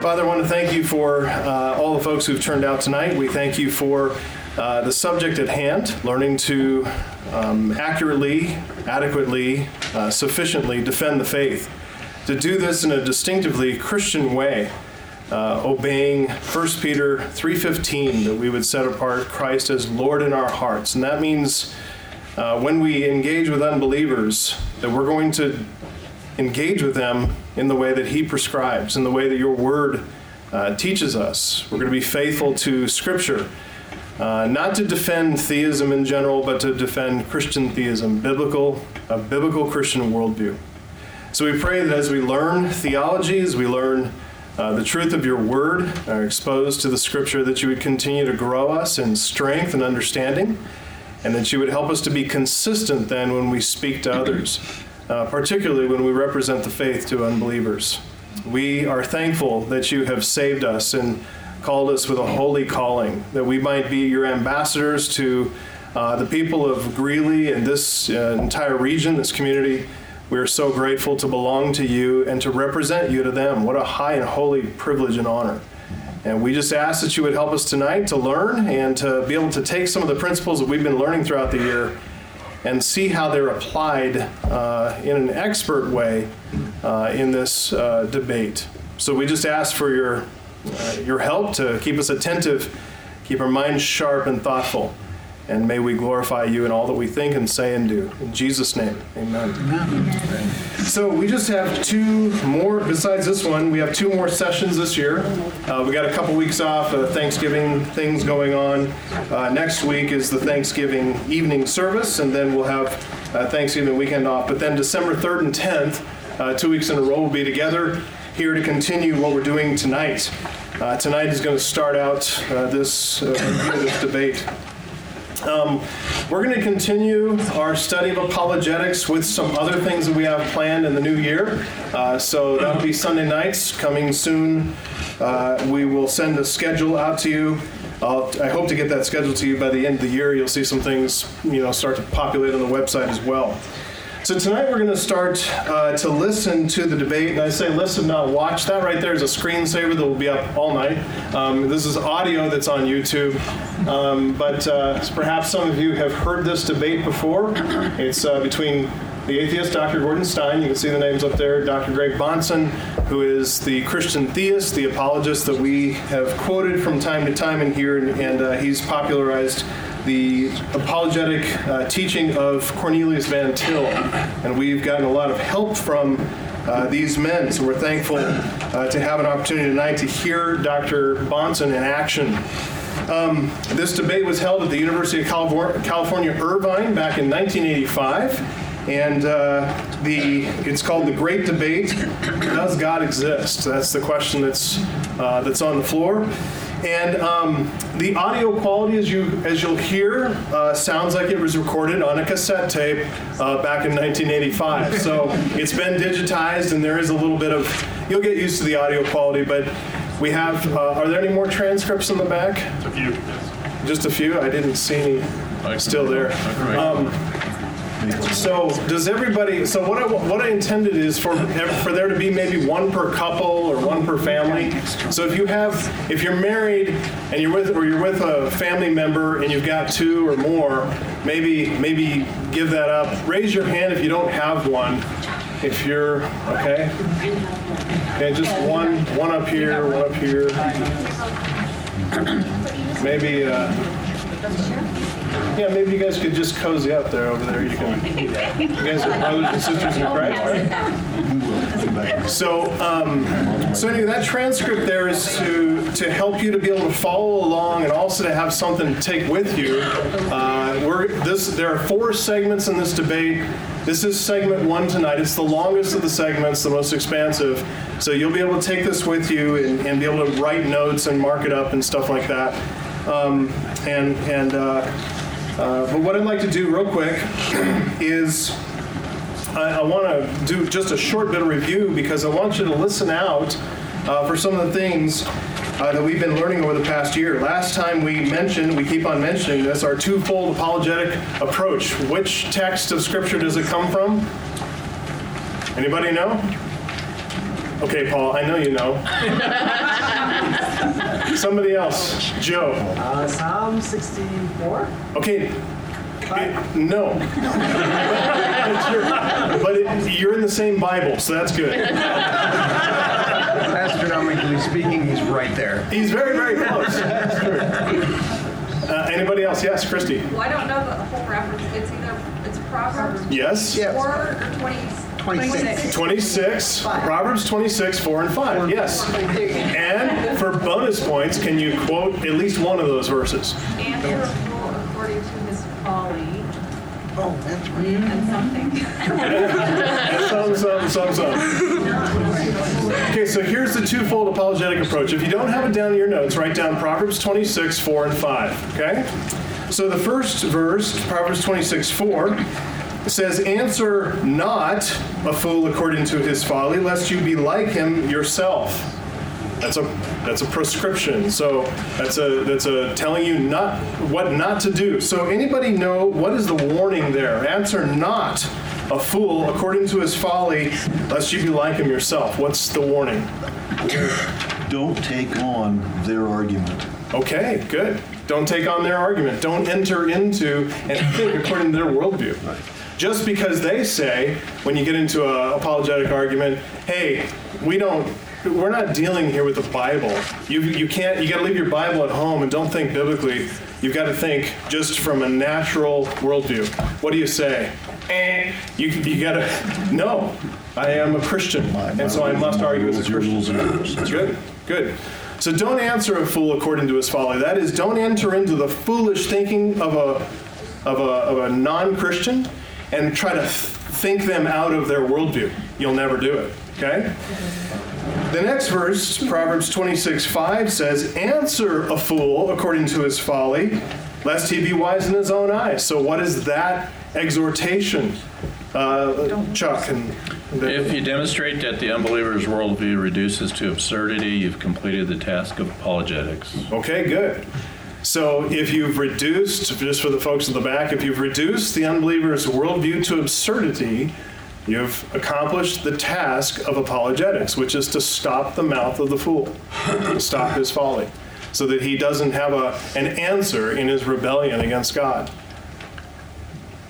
Father, I want to thank you for uh, all the folks who've turned out tonight. We thank you for uh, the subject at hand, learning to um, accurately, adequately, uh, sufficiently defend the faith. To do this in a distinctively Christian way, uh, obeying 1 Peter 3:15, that we would set apart Christ as Lord in our hearts, and that means uh, when we engage with unbelievers, that we're going to engage with them in the way that He prescribes, in the way that your Word uh, teaches us. We're going to be faithful to Scripture, uh, not to defend theism in general, but to defend Christian theism, biblical, a biblical Christian worldview. So we pray that as we learn theology, as we learn uh, the truth of your word, are exposed to the scripture, that you would continue to grow us in strength and understanding, and that you would help us to be consistent then when we speak to others uh, particularly when we represent the faith to unbelievers. We are thankful that you have saved us and called us with a holy calling, that we might be your ambassadors to uh, the people of Greeley and this uh, entire region, this community. We are so grateful to belong to you and to represent you to them. What a high and holy privilege and honor. And we just ask that you would help us tonight to learn and to be able to take some of the principles that we've been learning throughout the year and see how they're applied uh, in an expert way uh, in this uh, debate. So we just ask for your, uh, your help to keep us attentive, keep our minds sharp and thoughtful and may we glorify you in all that we think and say and do. In Jesus' name, amen. amen. So we just have two more, besides this one, we have two more sessions this year. Uh, we got a couple weeks off, uh, Thanksgiving things going on. Uh, next week is the Thanksgiving evening service, and then we'll have uh, Thanksgiving weekend off. But then December 3rd and 10th, uh, two weeks in a row, we'll be together here to continue what we're doing tonight. Uh, tonight is going to start out this, this debate. Um, we're going to continue our study of apologetics with some other things that we have planned in the new year. Uh, so that'll be Sunday nights coming soon. Uh, we will send a schedule out to you. I'll, i hope to get that schedule to you by the end of the year. You'll see some things, you know, start to populate on the website as well. So tonight we're going to start uh, to listen to the debate, and I say listen, not watch. That right there is a screensaver that will be up all night. Um, this is audio that's on YouTube, um, but uh, perhaps some of you have heard this debate before. It's uh, between the atheist Dr. Gordon Stein, you can see the names up there, Dr. Greg Bahnsen, who is the Christian theist, the apologist that we have quoted from time to time in here, and, and uh, he's popularized the apologetic uh, teaching of Cornelius Van Til. And we've gotten a lot of help from uh, these men. So we're thankful uh, to have an opportunity tonight to hear Dr. Bahnsen in action. Um, this debate was held at the University of California, Irvine back in 1985. And uh, the it's called the Great Debate: Does God exist? That's the question that's uh, that's on the floor. And um, the audio quality, as you as you'll hear, uh, sounds like it was recorded on a cassette tape uh, back in 1985. So it's been digitized, and there is a little bit of you'll get used to the audio quality. But we have. Uh, are there any more transcripts in the back? A few. Just a few. I didn't see any. Still there. Um, so does everybody? So what I what I intended is for for there to be maybe one per couple or one per family. So if you have if you're married and you're with or you're with a family member and you've got two or more, maybe maybe give that up. Raise your hand if you don't have one. If you're okay. Okay, just one one up here, one up here. Maybe. Uh, yeah, maybe you guys could just cozy up there over there. You can. You guys are brothers and sisters in Christ, right? So, um, so anyway, that transcript there is to to help you to be able to follow along and also to have something to take with you. Uh, we're this. There are four segments in this debate. This is segment one tonight. It's the longest of the segments, the most expansive. So you'll be able to take this with you and, and be able to write notes and mark it up and stuff like that. Um, and and uh, uh, but what I'd like to do real quick is I, I want to do just a short bit of review because I want you to listen out uh, for some of the things uh, that we've been learning over the past year. Last time we mentioned, we keep on mentioning this, our twofold apologetic approach. Which text of Scripture does it come from? Anybody know? Okay, Paul, I know you know. Somebody else. Joe. Uh, Psalm 64. Okay. It- no. It's your- but it, you're in the same Bible, so that's good. Astronomically speaking, he's right there. He's very, very close. Uh, anybody else? Yes, Christy. Well, I don't know the whole reference. It's either, it's Proverbs Yes. Yeah. four or twenty. 26. 26, Proverbs 26, 4 and 5. Yes. And for bonus points, can you quote at least one of those verses? Answer according to his folly Oh, that's right. Mm-hmm. and something. And some, some, some, some. Okay, so here's the twofold apologetic approach. If you don't have it down in your notes, write down Proverbs 26, 4 and 5. Okay? So the first verse, Proverbs 26, 4, says, Answer not a fool according to his folly, lest you be like him yourself. That's a that's a prescription. So that's a that's a telling you not what not to do. So anybody know what is the warning there? Answer not a fool according to his folly, lest you be like him yourself. What's the warning? Don't take on their argument. Okay, good. Don't take on their argument. Don't enter into and think according to their worldview. Just because they say, when you get into an apologetic argument, hey, we don't, we're not dealing here with the Bible. You, you can't, you got to leave your Bible at home and don't think biblically. You've got to think just from a natural worldview. What do you say? Eh, you, you got to, no, I am a Christian, and so I must argue as a Christian. rules and yours. That's right. Good, good. So don't answer a fool according to his folly. That is, don't enter into the foolish thinking of a, of a, of a non-Christian and try to th- think them out of their worldview. You'll never do it, okay? The next verse, Proverbs 26, 5 says, Answer a fool according to his folly, lest he be wise in his own eyes. So what is that exhortation? Uh, Chuck and... If you demonstrate that the unbeliever's worldview reduces to absurdity, you've completed the task of apologetics. Okay, good. So if you've reduced, just for the folks in the back, if you've reduced the unbeliever's worldview to absurdity, you've accomplished the task of apologetics, which is to stop the mouth of the fool, stop his folly, so that he doesn't have a, an answer in his rebellion against God.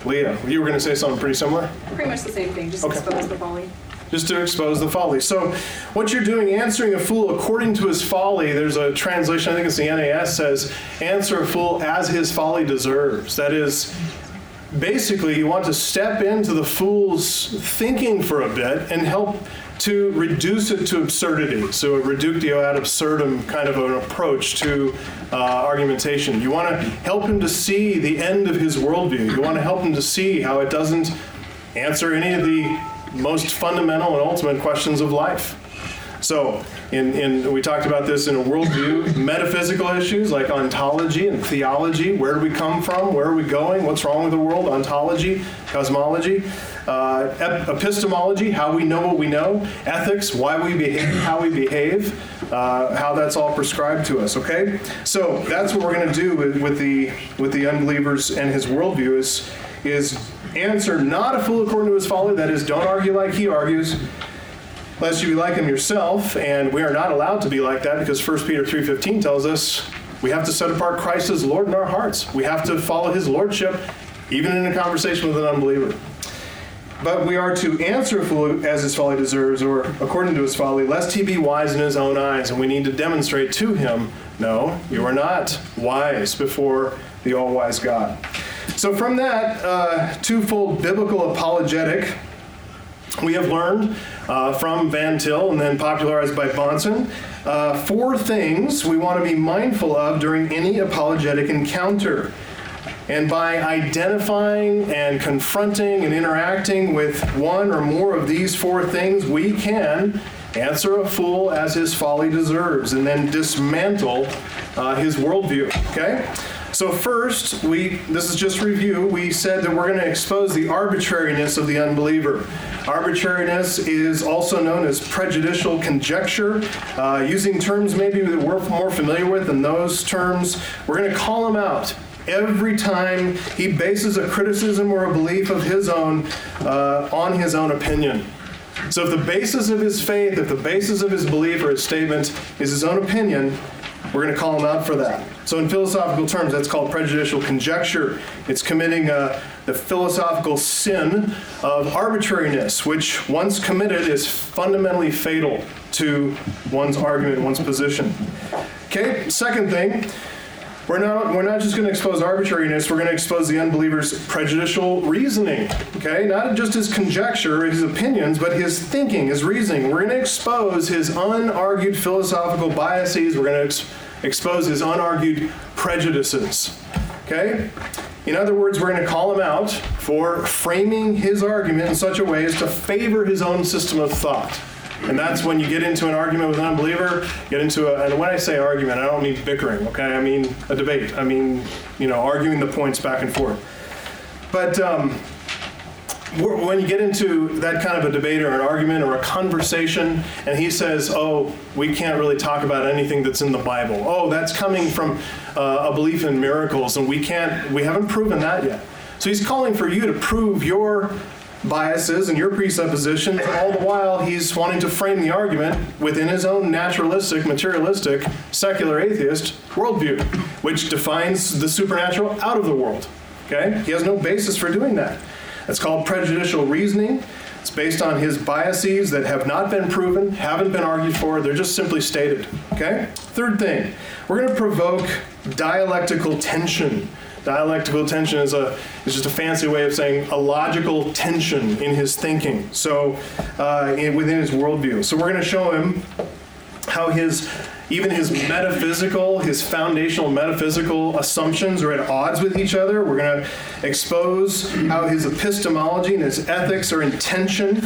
Leah, you were going to say something pretty similar? Pretty much the same thing, just Okay. expose the folly. Just to expose the folly. So, what you're doing, answering a fool according to his folly, there's a translation, I think it's the NAS, says, answer a fool as his folly deserves. That is, basically, you want to step into the fool's thinking for a bit and help to reduce it to absurdity. So, a reductio ad absurdum kind of an approach to uh, argumentation. You want to help him to see the end of his worldview. You want to help him to see how it doesn't answer any of the most fundamental and ultimate questions of life. So, in, in we talked about this in a worldview, metaphysical issues like ontology and theology. Where do we come from? Where are we going? What's wrong with the world? Ontology, cosmology, uh, ep- epistemology, how we know what we know, ethics, why we behave, how we behave, uh, how that's all prescribed to us. Okay, so that's what we're going to do with, with the with the unbelievers and his worldview is is answer not a fool according to his folly. That is, don't argue like he argues lest you be like him yourself. And we are not allowed to be like that because 1 peter 3.15 tells us we have to set apart christ as lord in our hearts. We have to follow his lordship even in a conversation with an unbeliever. But we are to answer a fool as his folly deserves or according to his folly lest he be wise in his own eyes. And we need to demonstrate to him no you are not wise before the all-wise god so from that uh, twofold biblical apologetic we have learned uh, from Van Til and then popularized by Bahnsen uh, four things we want to be mindful of during any apologetic encounter. And by identifying and confronting and interacting with one or more of these four things, we can answer a fool as his folly deserves and then dismantle uh, his worldview. Okay? So first, we this is just review. We said that we're going to expose the arbitrariness of the unbeliever. Arbitrariness is also known as prejudicial conjecture. Uh, using terms maybe that we're more familiar with than those terms, we're going to call him out every time he bases a criticism or a belief of his own uh, on his own opinion. So if the basis of his faith, if the basis of his belief or his statement is his own opinion, we're going to call him out for that. So in philosophical terms, that's called prejudicial conjecture. It's committing uh, the philosophical sin of arbitrariness, which once committed is fundamentally fatal to one's argument, one's position. Okay, second thing, we're not, we're not just going to expose arbitrariness, we're going to expose the unbeliever's prejudicial reasoning. Okay? Not just his conjecture, his opinions, but his thinking, his reasoning. We're going to expose his unargued philosophical biases. We're going to his unargued prejudices. Okay? In other words, we're going to call him out for framing his argument in such a way as to favor his own system of thought. And that's when you get into an argument with an unbeliever, get into a, and when I say argument, I don't mean bickering, okay? I mean a debate. I mean, you know, arguing the points back and forth. But um, when you get into that kind of a debate or an argument or a conversation, and he says, oh, we can't really talk about anything that's in the Bible. Oh, that's coming from uh, a belief in miracles, and we can't, we haven't proven that yet. So he's calling for you to prove your biases and your presuppositions. All the while, he's wanting to frame the argument within his own naturalistic, materialistic, secular atheist worldview, which defines the supernatural out of the world. Okay? He has no basis for doing that. It's called prejudicial reasoning. It's based on his biases that have not been proven, haven't been argued for, they're just simply stated. Okay? Third thing, we're going to provoke dialectical tension. Dialectical tension is a is just a fancy way of saying a logical tension in his thinking. So uh, in, within his worldview. So we're going to show him how his even his metaphysical, his foundational metaphysical assumptions are at odds with each other. We're going to expose how his epistemology and his ethics are in tension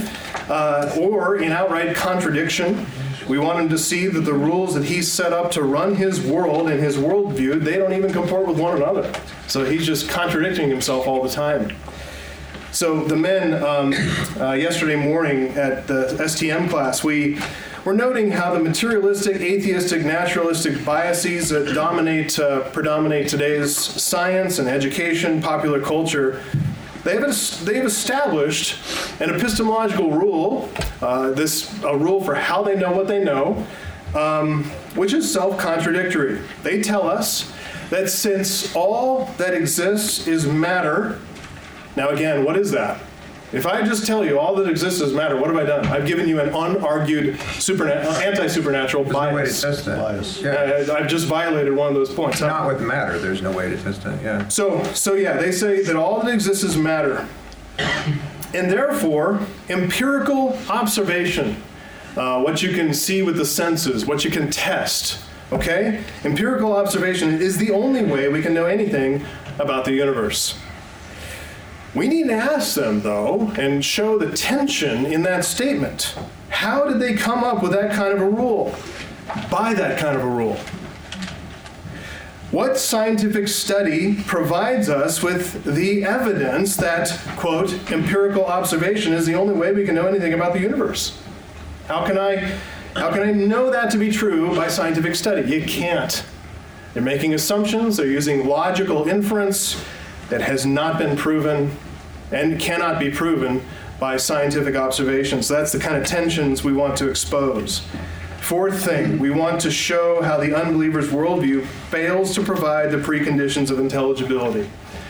uh, or in outright contradiction. We want him to see that the rules that he's set up to run his world and his worldview, they don't even comport with one another. So he's just contradicting himself all the time. So the men, um, uh, yesterday morning at the STM class, we were noting how the materialistic, atheistic, naturalistic biases that dominate, uh, predominate today's science and education, popular culture, they've, they've established an epistemological rule, uh, this a rule for how they know what they know, um, which is self-contradictory. They tell us that since all that exists is matter, now, again, what is that? If I just tell you all that exists is matter, what have I done? I've given you an unargued superna- uh, anti-supernatural There's no way to bias. test that. Bias. Yeah. I- I've just violated one of those points. Not with matter, there's no way to test that, yeah. So, so yeah, they say that all that exists is matter. And therefore, empirical observation, uh, what you can see with the senses, what you can test, okay? Empirical observation is the only way we can know anything about the universe. We need to ask them, though, and show the tension in that statement. How did they come up with that kind of a rule? By that kind of a rule. What scientific study provides us with the evidence that, quote, empirical observation is the only way we can know anything about the universe? How can I, how can I know that to be true by scientific study? You can't. They're making assumptions, they're using logical inference that has not been proven and cannot be proven by scientific observations. That's the kind of tensions we want to expose. Fourth thing, we want to show how the unbeliever's worldview fails to provide the preconditions of intelligibility.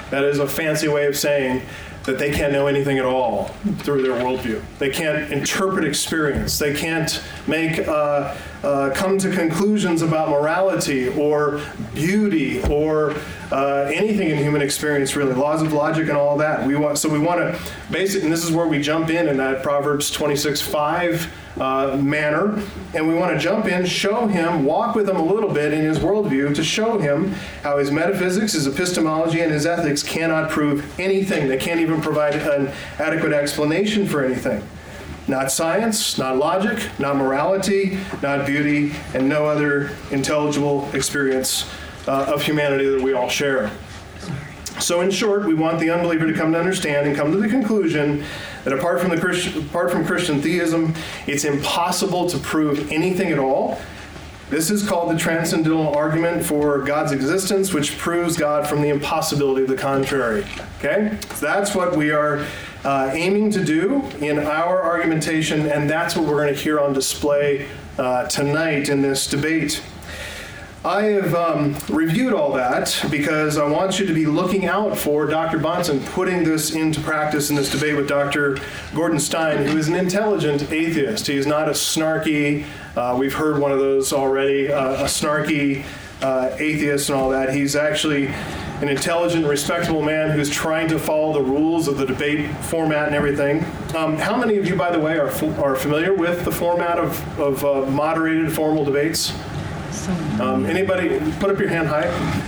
That is a fancy way of saying that they can't know anything at all through their worldview. They can't interpret experience. They can't make uh, uh, come to conclusions about morality or beauty or uh, anything in human experience really. Laws of logic and all that. We want so we want to basic, and this is where we jump in in that Proverbs 26 5 uh, manner, and we want to jump in, show him, walk with him a little bit in his worldview to show him how his metaphysics, his epistemology, and his ethics cannot prove anything. They can't even provide an adequate explanation for anything. Not science, not logic, not morality, not beauty, and no other intelligible experience uh, of humanity that we all share. So, in short, we want the unbeliever to come to understand and come to the conclusion that apart from, the Christ- apart from Christian theism, it's impossible to prove anything at all. This is called the transcendental argument for God's existence, which proves God from the impossibility of the contrary. Okay? So that's what we are uh, aiming to do in our argumentation, and that's what we're going to hear on display uh, tonight in this debate. I have um, reviewed all that because I want you to be looking out for Dr. Bahnsen putting this into practice in this debate with Dr. Gordon Stein, who is an intelligent atheist. He is not a snarky, uh, we've heard one of those already, uh, a snarky uh, atheist and all that. He's actually an intelligent, respectable man who's trying to follow the rules of the debate format and everything. Um, how many of you, by the way, are, are familiar with the format of, of uh, moderated formal debates? Um, anybody, put up your hand high.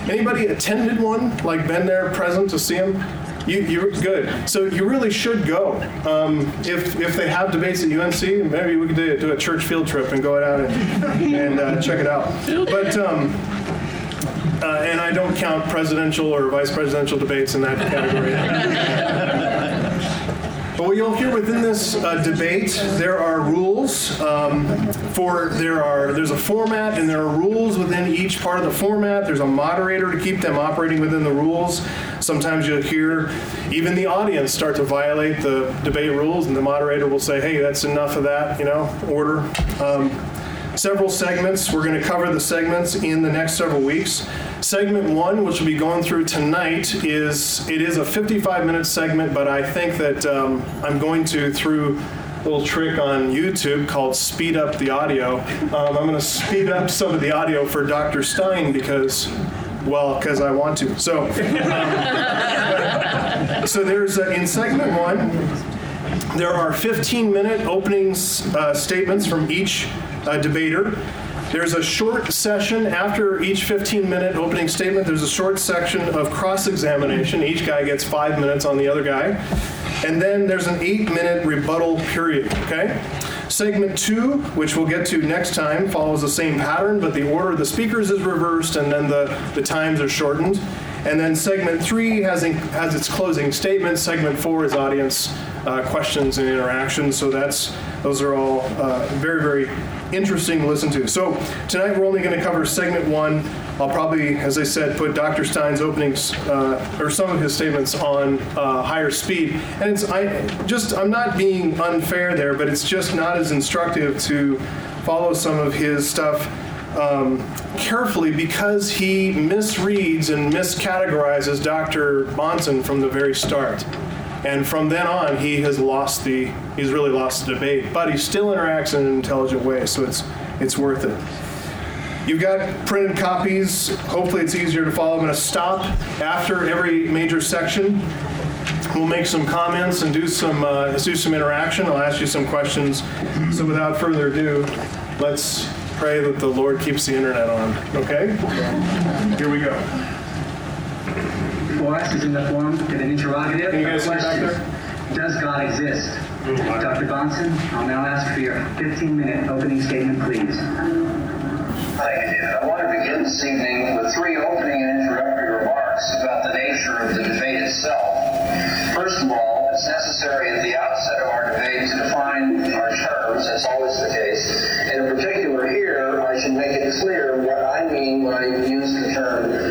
Anybody attended one, like been there, present to see them? You, you're good. So you really should go. Um, if, if they have debates at UNC, maybe we could do, do a church field trip and go out and, and uh, check it out. But um, uh, and I don't count presidential or vice presidential debates in that category. But what you'll hear within this uh, debate, there are rules um, for there are there's a format and there are rules within each part of the format. There's a moderator to keep them operating within the rules. Sometimes you'll hear even the audience start to violate the debate rules, and the moderator will say, "Hey, that's enough of that," you know, order. Um, several segments. We're going to cover the segments in the next several weeks. Segment one, which we'll be going through tonight, is it is a 55 minute segment, but I think that um, I'm going to through a little trick on YouTube called speed up the audio. Um, I'm going to speed up some of the audio for Dr. Stein because. Well, because I want to. So, um, so there's in segment one, there are 15 minute opening uh, statements from each uh, debater. There's a short session after each 15 minute opening statement. There's a short section of cross examination. Each guy gets five minutes on the other guy. And then there's an eight minute rebuttal period, okay? Segment two, which we'll get to next time, follows the same pattern, but the order of the speakers is reversed and then the, the times are shortened. And then segment three has, in, has its closing statement. Segment four is audience uh, questions and interactions. So that's those are all uh, very, very interesting to listen to. So tonight we're only going to cover segment one. I'll probably, as I said, put Dr. Stein's openings uh, or some of his statements on uh, higher speed. And it's I just I'm not being unfair there, but it's just not as instructive to follow some of his stuff. Um, carefully because he misreads and miscategorizes Dr. Bahnsen from the very start. And from then on, he has lost the, he's really lost the debate, but he still interacts in an intelligent way, so it's, it's worth it. You've got printed copies. Hopefully, it's easier to follow. I'm going to stop after every major section. We'll make some comments and do some uh, do some interaction. I'll ask you some questions. So, without further ado, let's pray that the Lord keeps the internet on. Okay? Here we go. For us is in the form of an interrogative. Can you guys hear question. Does God exist? Dr. Bahnsen, I'll now ask for your 15-minute opening statement, please. Thank you. I want to begin this evening with three opening and introductory remarks about the nature of the debate itself. First of all, it's necessary at the outset of our debate to define our terms, as always the case. And in particular here, I should make it clear what I mean when I use the term God. I want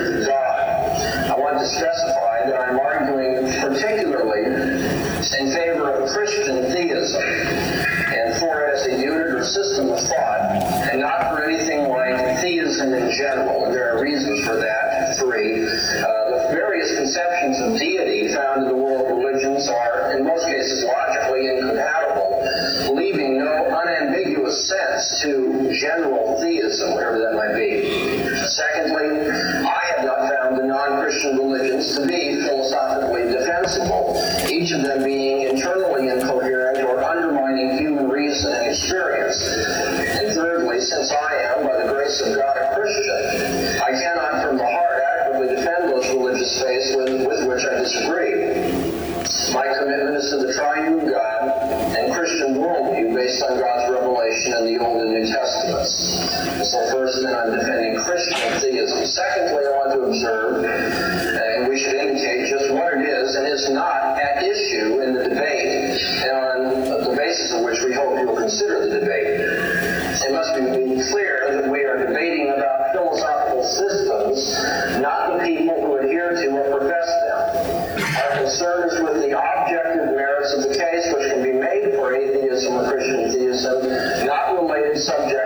to specify that I'm arguing particularly in favor of Christian theism and for as a unit or system of thought, and not for anything like theism in general. And there are reasons for that. Three, uh, the various conceptions of deity found in the world of religions are, in most cases, logically incompatible, leaving no unambiguous sense to general theism, whatever that might be. Secondly, to be philosophically defensible, each of them being internally incoherent or undermining human reason and experience. And thirdly, since I am, by the grace of God, a Christian, I cannot from the heart adequately defend those religious faiths with, with which I disagree. My commitment is to the triune God and Christian worldview based on God's revelation in the Old and New Testaments. So first, then, I'm defending Christian theism. Secondly, I want to observe, is not at issue in the debate and on the basis of which we hope you'll consider the debate. It must be clear that we are debating about philosophical systems, not the people who adhere to or profess them. Our concern is with the objective merits of the case which can be made for atheism or Christian theism, not related subjects.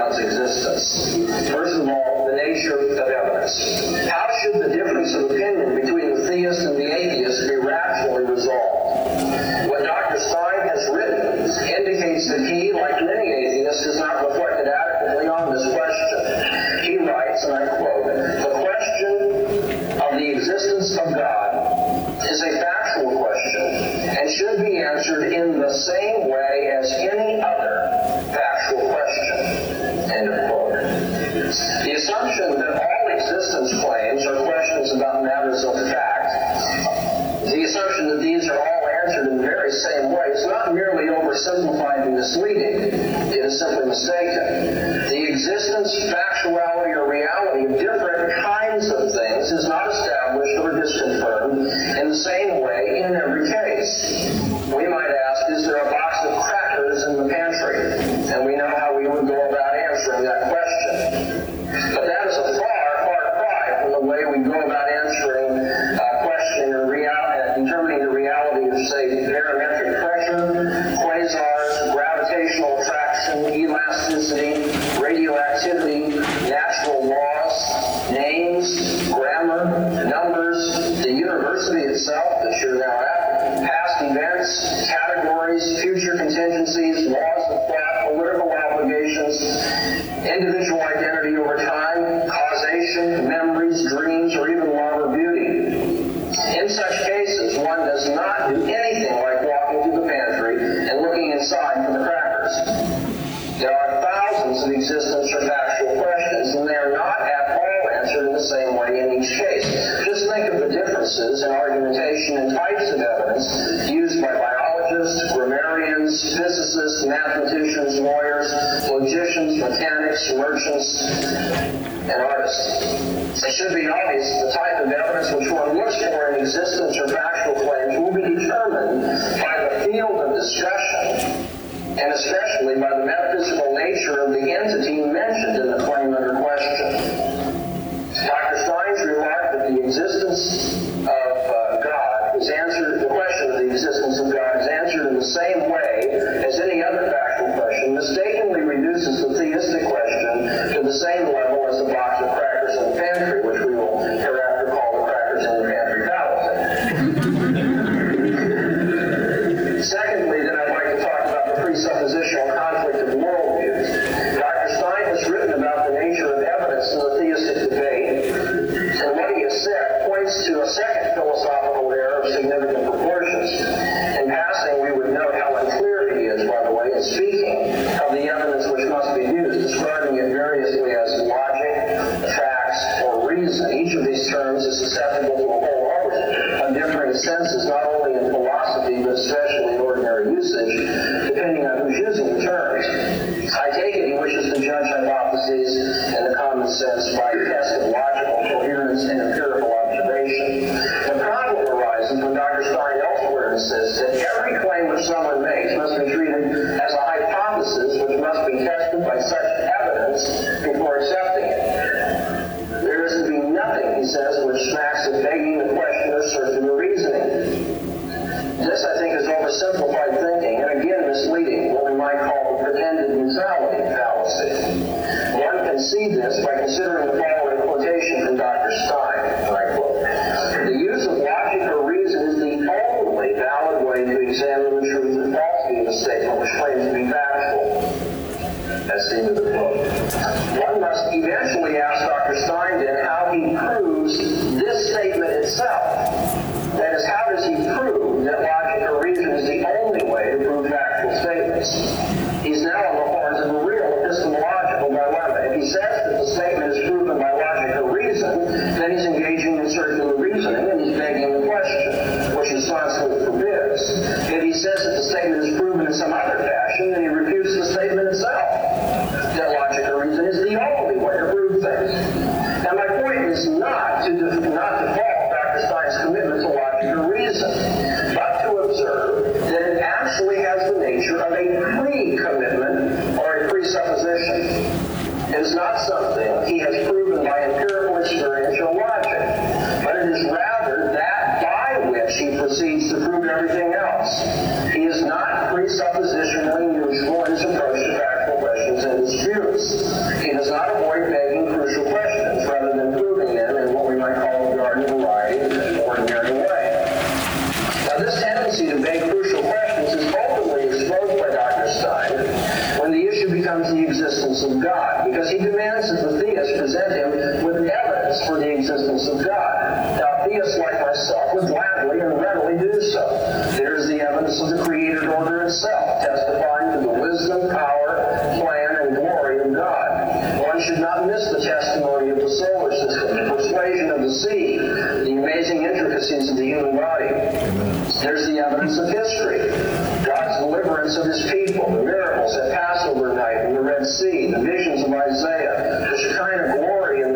God's existence. First of all, the nature of evidence. How should the difference of opinion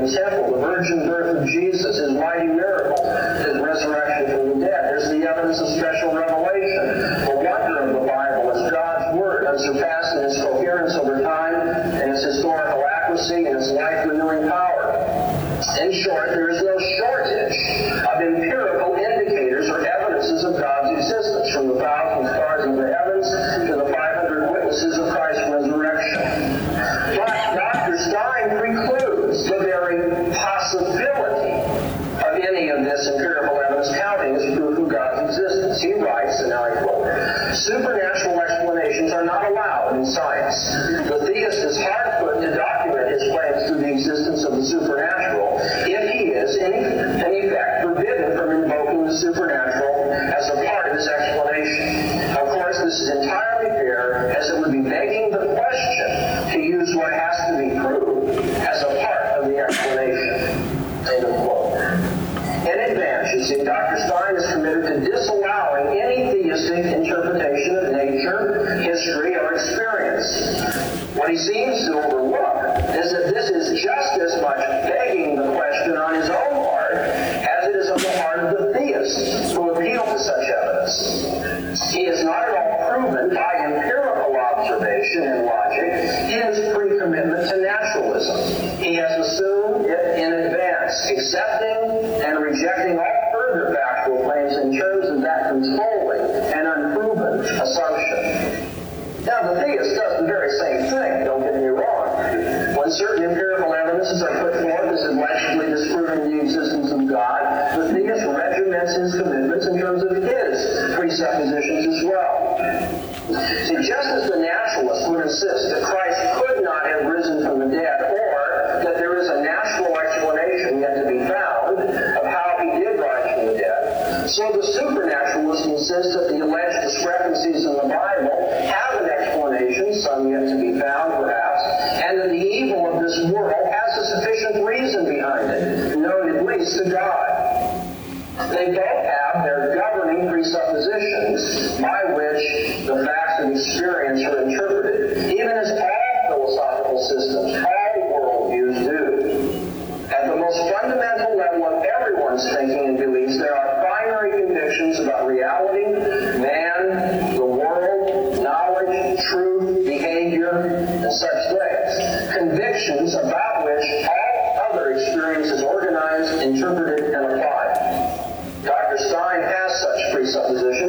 the temple, the virgin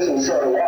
and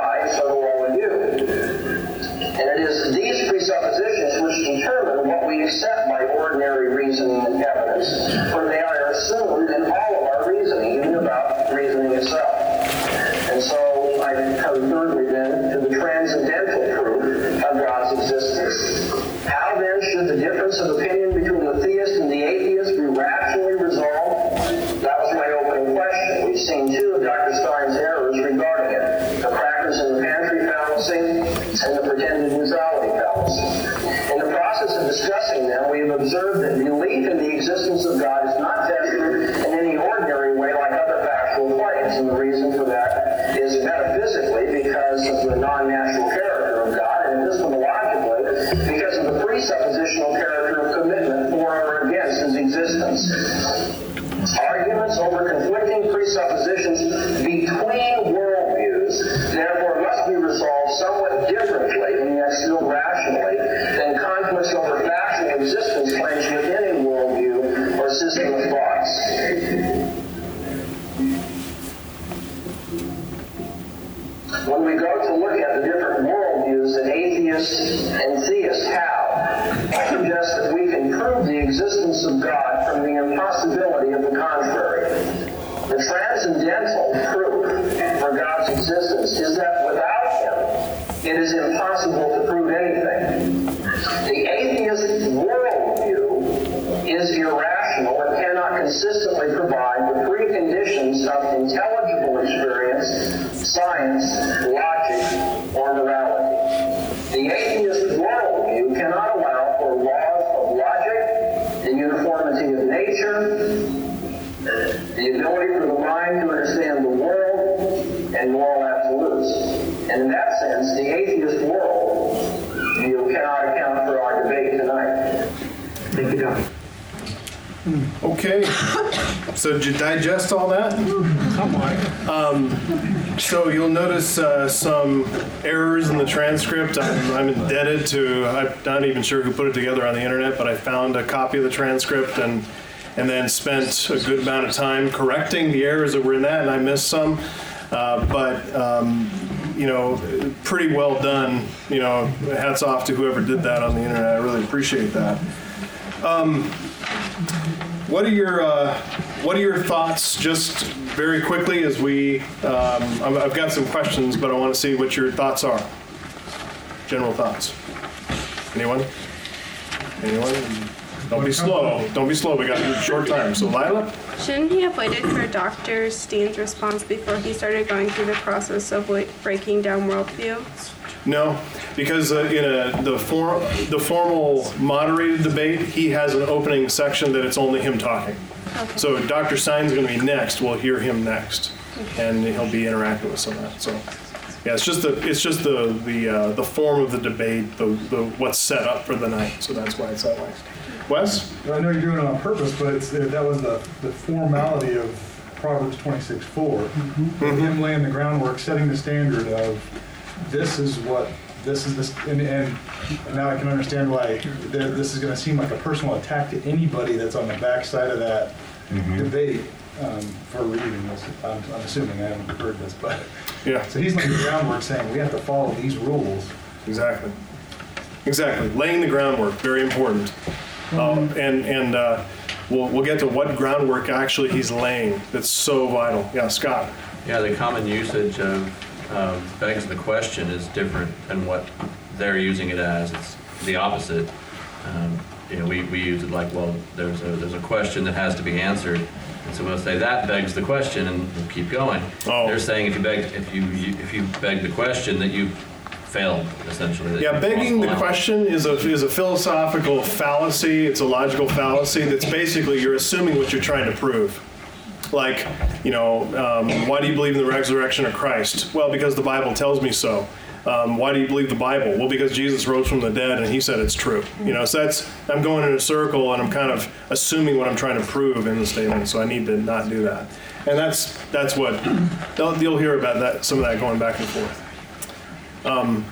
so you'll notice uh, some errors in the transcript. I'm, I'm indebted to, I'm not even sure who put it together on the internet, but I found a copy of the transcript and, and then spent a good amount of time correcting the errors that were in that, and I missed some. Uh, but, um, you know, pretty well done. You know, hats off to whoever did that on the internet. I really appreciate that. What are your uh, What are your thoughts, just very quickly, as we? Um, I've I've got some questions, but I want to see what your thoughts are. General thoughts. Anyone? Anyone? Don't be slow. Don't be slow. We got a short time. So, Lila. Shouldn't he have waited for Dr. Steen's response before he started going through the process of like, breaking down worldview? No, because uh, in a, the for, the formal moderated debate, he has an opening section that it's only him talking. So Dr. Stein's going to be next. We'll hear him next, and he'll be interacting with some of that. So, yeah, it's just the it's just the the uh, the form of the debate, the, the what's set up for the night. So that's why it's that way. Wes, I know you're doing it on purpose, but it's, that was the, the formality of Proverbs 26:4. Him laying the groundwork, setting the standard of this is what this is this, and, and now I can understand why th- this is going to seem like a personal attack to anybody that's on the backside of that debate um, for reading this. I'm, I'm assuming I haven't heard this, but Yeah. so he's laying the groundwork saying we have to follow these rules. Exactly. Exactly. Laying the groundwork, very important. Um, and and uh, we'll, we'll get to what groundwork actually he's laying that's so vital. Yeah, Scott. Yeah, the common usage of um, begs the question is different than what they're using it as. It's the opposite. Um, you know, we, we use it like, well, there's a there's a question that has to be answered, and so we'll say that begs the question, and we'll keep going. Oh. They're saying if you beg if you, you if you beg the question that you've failed essentially. that Yeah, begging the lost question is a is a philosophical fallacy. It's a logical fallacy. That's basically you're assuming what you're trying to prove. Like, you know, um, why do you believe in the resurrection of Christ? Well, because the Bible tells me so. Um, why do you believe the Bible? Well, because Jesus rose from the dead and he said it's true. You know, so that's I'm going in a circle and I'm kind of assuming what I'm trying to prove in the statement. So I need to not do that. And that's that's what you'll hear about that some of that going back and forth. Um,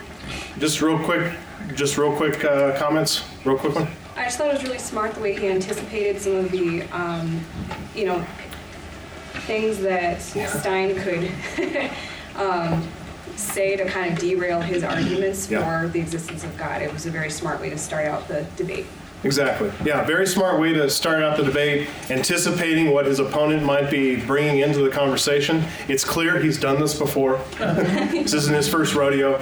just real quick, just real quick uh, comments. Real quick one. I just thought it was really smart the way he anticipated some of the, um, you know, things that Stein could um, say to kind of derail his arguments Yeah. for the existence of God. It was a very smart way to start out the debate. Exactly. Yeah, very smart way to start out the debate, anticipating what his opponent might be bringing into the conversation. It's clear he's done this before. this isn't his first rodeo.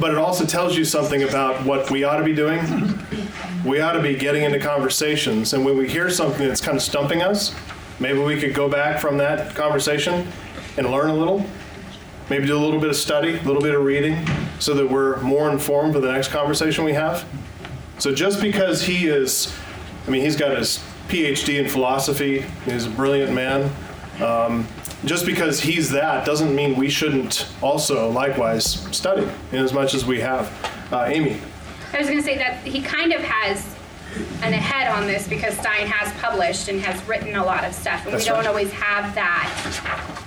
But it also tells you something about what we ought to be doing. We ought to be getting into conversations, and when we hear something that's kind of stumping us, maybe we could go back from that conversation and learn a little. Maybe do a little bit of study, a little bit of reading, so that we're more informed for the next conversation we have. So just because he is, I mean, he's got his PhD in philosophy, he's a brilliant man. Um, just because he's that doesn't mean we shouldn't also likewise study in as much as we have. Uh, Amy. I was going to say that he kind of has an ahead on this because Stein has published and has written a lot of stuff, and That's we don't right. always have that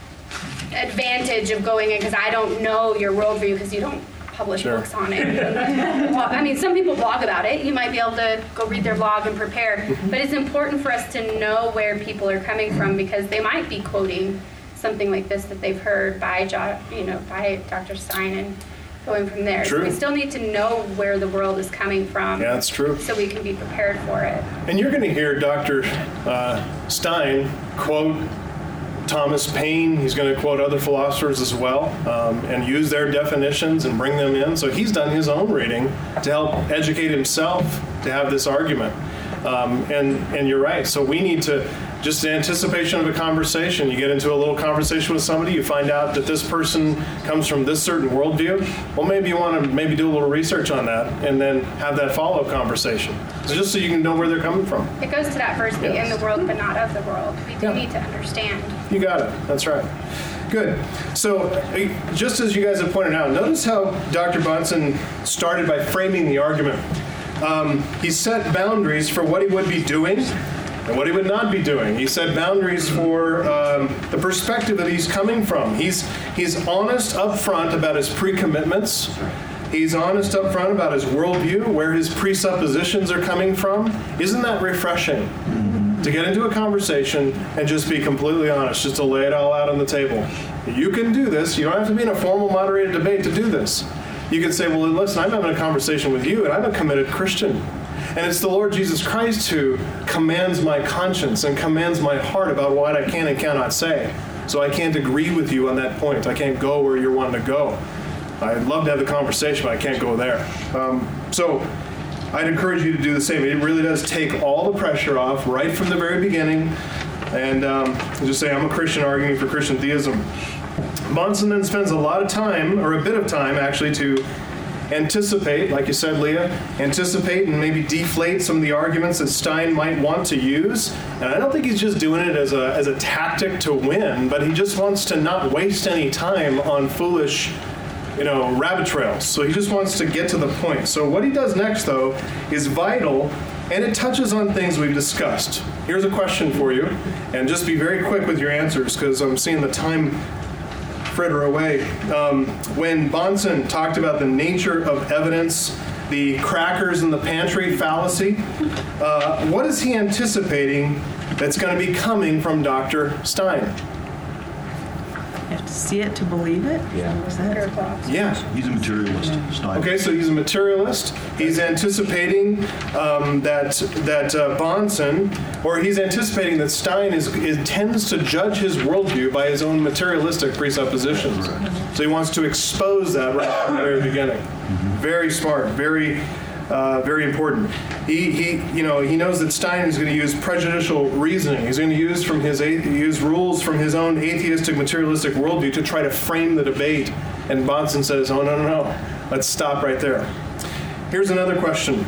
advantage of going in because I don't know your worldview because you don't publish Sure. books on it. well, I mean, some people blog about it. You might be able to go read their blog and prepare, Mm-hmm. but it's important for us to know where people are coming from because they might be quoting something like this that they've heard by, jo- you know, by Dr. Stein and going from there. So True. we still need to know where the world is coming from Yeah, that's true. so we can be prepared for it. And you're going to hear Dr. Uh, Stein quote Thomas Paine. He's going to quote other philosophers as well um, and use their definitions and bring them in. So he's done his own reading to help educate himself to have this argument. Um, and, and you're right. So we need to, just in anticipation of a conversation, you get into a little conversation with somebody, you find out that this person comes from this certain worldview. Well, maybe you want to maybe do a little research on that and then have that follow up conversation. So just so you can know where they're coming from. It goes to that verse, be in the world but not of the world. We do Yeah. need to understand. You got it. That's right. Good. So, uh, just as you guys have pointed out, notice how Dr. Bahnsen started by framing the argument. Um, he set boundaries for what he would be doing and what he would not be doing. He set boundaries for um, the perspective that he's coming from. He's he's honest up front about his pre-commitments. He's honest up front about his worldview, where his presuppositions are coming from. Isn't that refreshing? to get into a conversation and just be completely honest, just to lay it all out on the table. You can do this. You don't have to be in a formal moderated debate to do this. You can say, well, listen, I'm having a conversation with you, and I'm a committed Christian. And it's the Lord Jesus Christ who commands my conscience and commands my heart about what I can and cannot say. So I can't agree with you on that point. I can't go where you're wanting to go. I'd love to have the conversation, but I can't go there. Um, so I'd encourage you to do the same. It really does take all the pressure off right from the very beginning and um, just say, I'm a Christian arguing for Christian theism. Bahnsen then spends a lot of time, or a bit of time actually, to anticipate, like you said, Leah, anticipate and maybe deflate some of the arguments that Stein might want to use. And I don't think he's just doing it as a, as a tactic to win, but he just wants to not waste any time on foolish you know, rabbit trails. So he just wants to get to the point. So what he does next, though, is vital, and it touches on things we've discussed. Here's a question for you, and just be very quick with your answers because I'm seeing the time fritter away. Um, when Bahnsen talked about the nature of evidence, the crackers in the pantry fallacy, uh, what is he anticipating that's going to be coming from Dr. Stein? You have to see it to believe it? Yeah. Is that? Yeah. He's a materialist, Stein. Okay, so he's a materialist. He's anticipating um, that that uh, Bahnsen, or he's anticipating that Stein is, is tends to judge his worldview by his own materialistic presuppositions. So he wants to expose that right from the very beginning. Very smart. Very. Uh, very important. He, he, you know, he knows that Stein is going to use prejudicial reasoning. He's going to use from his use rules from his own atheistic materialistic worldview to try to frame the debate. And Bahnsen says, "Oh no, no, no! Let's stop right there." Here's another question.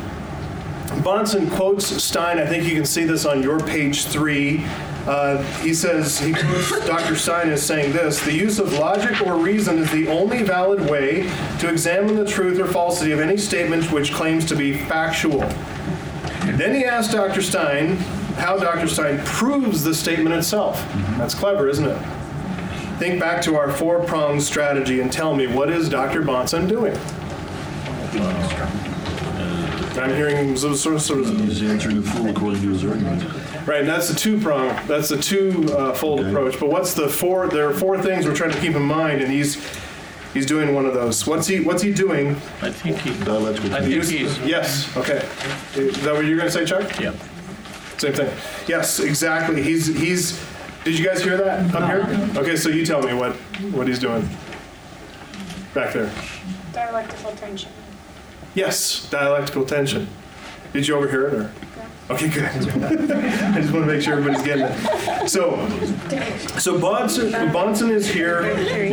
Bahnsen quotes Stein. I think you can see this on your page three. Uh, he says, he quotes Dr. Stein as saying this The use of logic or reason is the only valid way to examine the truth or falsity of any statement which claims to be factual. Then he asked Dr. Stein how Dr. Stein proves the statement itself. That's clever, isn't it? Think back to our four pronged strategy and tell me what is Dr. Bahnsen doing? I'm hearing some sort of, He's answering the fool according to his argument. Right, and that's the two prong. That's the two uh, fold Okay. approach. But what's the four? There are four things we're trying to keep in mind, and he's he's doing one of those. What's he What's he doing? I think he, Dialectical I think tension. he's, Yes. Okay. Is that what you're going to say, Chuck? yeah. Same thing. Yes, exactly. He's he's. Did you guys hear that up here? Okay, so you tell me what what he's doing back there. Dialectical tension. Yes, dialectical tension. Did you overhear it or? Okay, good. I just want to make sure everybody's getting it. So, so Bahnsen, Bahnsen is here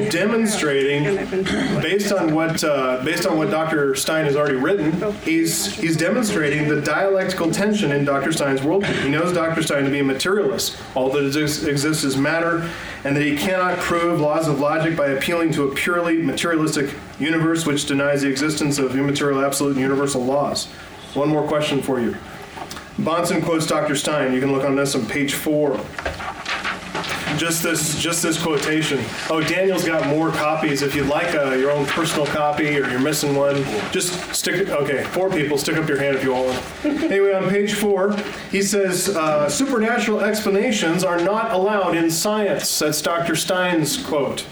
demonstrating, based on what uh, based on what Dr. Stein has already written, he's he's demonstrating the dialectical tension in Dr. Stein's worldview. He knows Dr. Stein to be a materialist. All that exists, exists is matter, and that he cannot prove laws of logic by appealing to a purely materialistic universe which denies the existence of immaterial, absolute, and universal laws. One more question for you. Bahnsen quotes Dr. Stein. You can look on this on page four. Just this, just this quotation. Oh, Daniel's got more copies. If you'd like uh, your own personal copy or you're missing one, just stick it. Okay, four people, stick up your hand if you want one. Anyway, on page four, he says uh, supernatural explanations are not allowed in science. That's Dr. Stein's quote.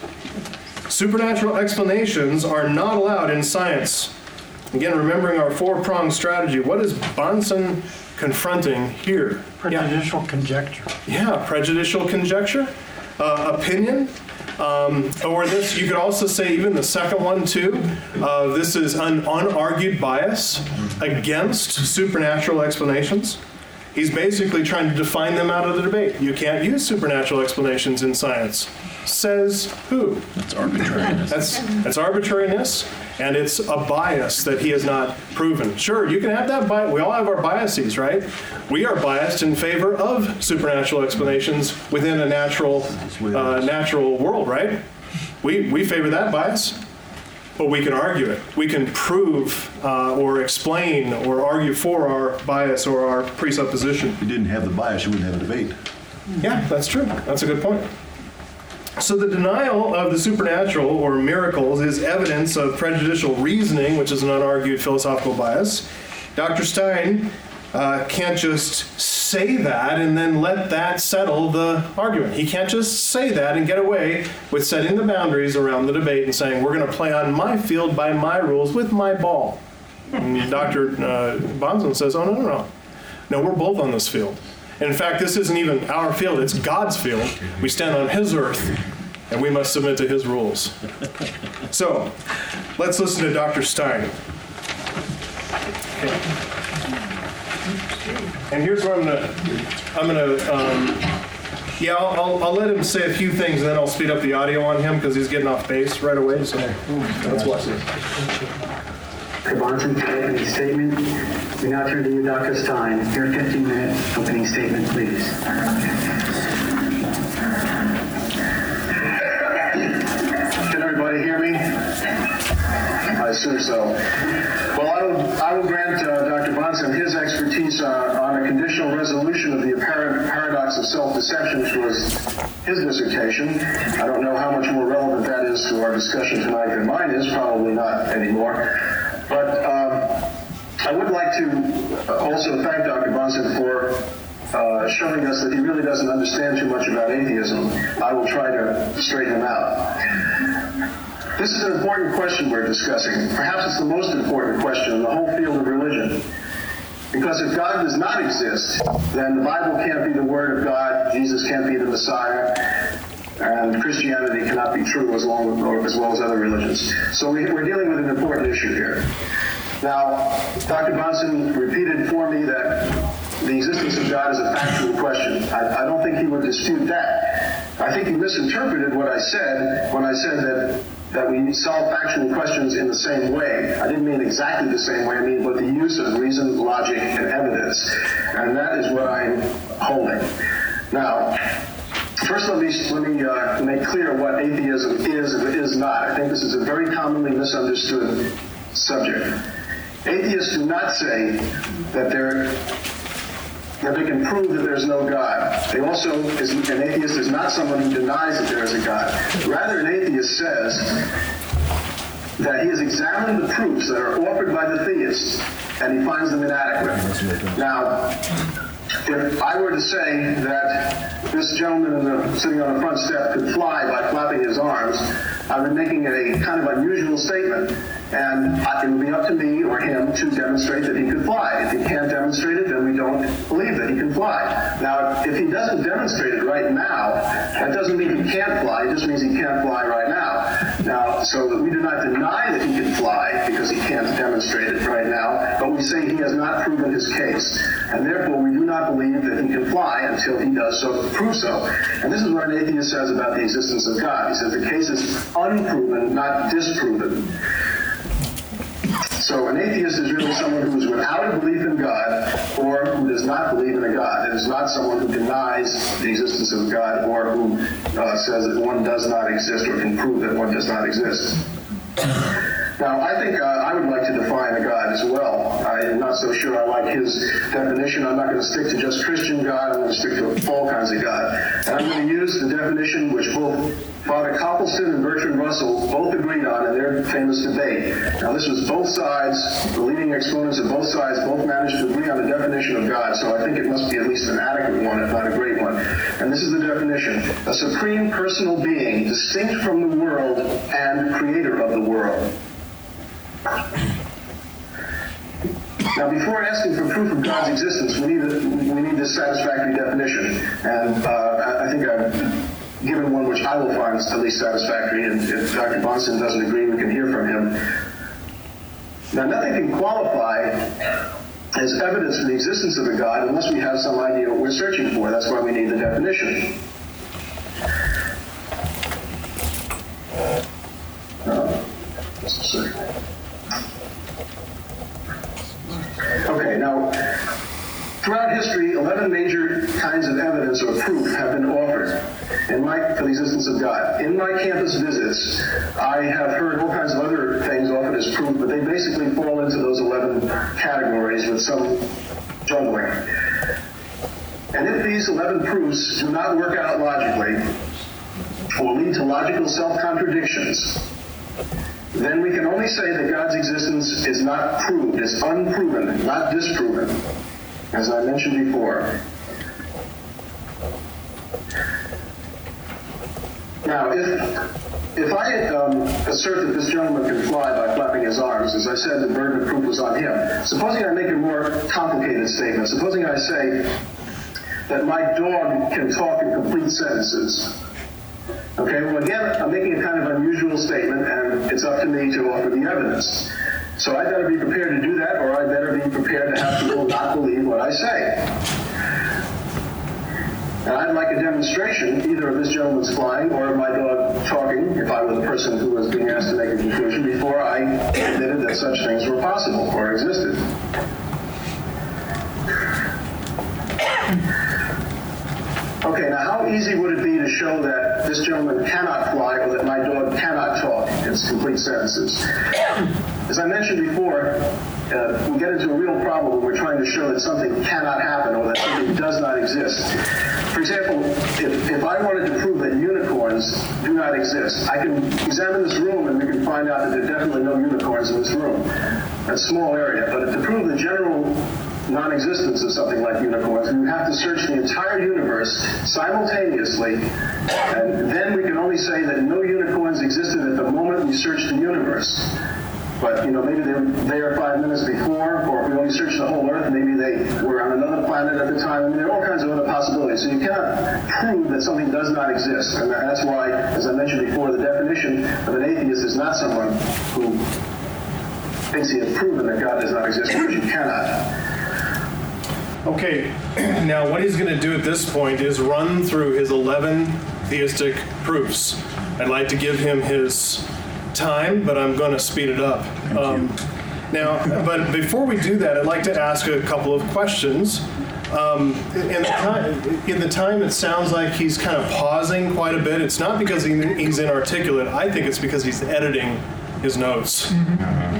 Supernatural explanations are not allowed in science. Again, remembering our four pronged strategy, what is Bonson confronting here? Prejudicial conjecture. Yeah, prejudicial conjecture, uh, opinion, um, or this, you could also say, even the second one too, uh, this is an unargued bias against supernatural explanations. He's basically trying to define them out of the debate. You can't use supernatural explanations in science. Says who? That's arbitrariness. That's that's arbitrariness, and it's a bias that he has not proven. Sure, you can have that bias. We all have our biases, right? We are biased in favor of supernatural explanations within a natural uh, natural world, right? We we favor that bias, but we can argue it. We can prove uh, or explain or argue for our bias or our presupposition. If you didn't have the bias, you wouldn't have a debate. Yeah, that's true. That's a good point. So the denial of the supernatural or miracles is evidence of prejudicial reasoning, which is an unargued philosophical bias. Dr. Stein uh, can't just say that and then let that settle the argument. He can't just say that and get away with setting the boundaries around the debate and saying, we're going to play on my field by my rules with my ball. And Dr. Uh, Bahnsen says, oh, no, no, no. No, we're both on this field. And in fact, this isn't even our field, it's God's field. We stand on His earth, and we must submit to His rules. So, let's listen to Dr. Stein. And here's what I'm gonna, I'm gonna, um, yeah, I'll, I'll, I'll let him say a few things, and then I'll speed up the audio on him because he's getting off base right away. So let's watch this. Dr. Bahnsen, opening statement. We now turn to you, Dr. Stein. Your 15-minute opening statement, please. Can everybody hear me? I assume so. Well, I will, I will grant uh, Dr. Bahnsen his expertise uh, on a conditional resolution of the apparent paradox of self-deception, which was his dissertation. I don't know how much more relevant that is to our discussion tonight than mine is, probably not anymore. But um, I would like to also thank Dr. Bahnsen for uh, showing us that he really doesn't understand too much about atheism. I will try to straighten him out. This is an important question we're discussing. Perhaps it's the most important question in the whole field of religion. Because if God does not exist, then the Bible can't be the Word of God, Jesus can't be the Messiah, and Christianity cannot be true as, long, or as well as other religions. So we, we're dealing with an important issue here. Now, Dr. Bahnsen repeated for me that the existence of God is a factual question. I, I don't think he would dispute that. I think he misinterpreted what I said when I said that that we solve factual questions in the same way. I didn't mean exactly the same way. I mean, but the use of reason, logic, and evidence, and that is what I'm holding. Now, first, let me let me uh, make clear what atheism is and is not. I think this is a very commonly misunderstood subject. Atheists do not say that there that they can prove that there's no God. They also, an atheist is not someone who denies that there is a God. Rather, an atheist says that he has examined the proofs that are offered by the theists and he finds them inadequate. Now, if I were to say that this gentleman the, sitting on the front step could fly by flapping his arms, I've been making a kind of unusual statement, and it would be up to me or him to demonstrate that he could fly. If he can't demonstrate it, then we don't believe that he can fly. Now, if he doesn't demonstrate it right now, that doesn't mean he can't fly. It just means he can't fly right now. Now, so we do not deny that he can fly because he can't demonstrate it right now, but we say he has not proven his case, and therefore we do not believe that he can fly until he does so prove so. And this is what an atheist says about the existence of God. He says the case is unproven, not disproven. So an atheist is really someone who is without a belief in God or who does not believe in a God. It is not someone who denies the existence of God or who uh, says that one does not exist or can prove that one does not exist. Now, I think uh, I would like to define a God as well. I'm not so sure I like his definition. I'm not going to stick to just Christian God. I'm going to stick to all kinds of God. And I'm going to use the definition which both Father Copleston and Bertrand Russell both agreed on in their famous debate. Now, this was both sides, the leading exponents of both sides both managed to agree on the definition of God, so I think it must be at least an adequate one, if not a great one. And this is the definition a supreme personal being, distinct from the world and creator of the world. Now, before asking for proof of God's existence, we need a, we need this satisfactory definition, and uh, I think I've given one which I will find at least satisfactory. And if Dr. Bahnsen doesn't agree, we can hear from him. Now, nothing can qualify as evidence for the existence of a God unless we have some idea what we're searching for. That's why we need the definition. Uh, just a second. Okay, now, throughout history, 11 major kinds of evidence or proof have been offered in my, for the existence of God. In my campus visits, I have heard all kinds of other things offered as proof, but they basically fall into those 11 categories with some juggling. And if these 11 proofs do not work out logically, or lead to logical self-contradictions, then we can only say that God's existence is not proved, is unproven, not disproven, as I mentioned before. Now, if, if I um, assert that this gentleman can fly by flapping his arms, as I said, the burden of proof was on him. Supposing I make a more complicated statement, supposing I say that my dog can talk in complete sentences, Okay, well, again, I'm making a kind of unusual statement, and it's up to me to offer the evidence. So I better be prepared to do that, or I better be prepared to have people not believe what I say. And I'd like a demonstration, either of this gentleman's flying or of my dog talking, if I were the person who was being asked to make a conclusion, before I admitted that such things were possible or existed. Okay, now how easy would it be to show that this gentleman cannot fly or that my dog cannot talk in complete sentences? As I mentioned before, uh, we get into a real problem when we're trying to show that something cannot happen or that something does not exist. For example, if, if I wanted to prove that unicorns do not exist, I can examine this room and we can find out that there are definitely no unicorns in this room. A small area. But to prove the general non-existence of something like unicorns, we would have to search the entire universe simultaneously, and then we can only say that no unicorns existed at the moment we searched the universe. But you know, maybe they were there five minutes before, or if we only searched the whole Earth, maybe they were on another planet at the time. I mean, there are all kinds of other possibilities. So you cannot prove that something does not exist, and that's why, as I mentioned before, the definition of an atheist is not someone who thinks he has proven that God does not exist, because you cannot. Okay, now what he's going to do at this point is run through his 11 theistic proofs. I'd like to give him his time, but I'm going to speed it up. Um, now, but before we do that, I'd like to ask a couple of questions. Um, in, the time, in the time, it sounds like he's kind of pausing quite a bit. It's not because he, he's inarticulate. I think it's because he's editing his notes.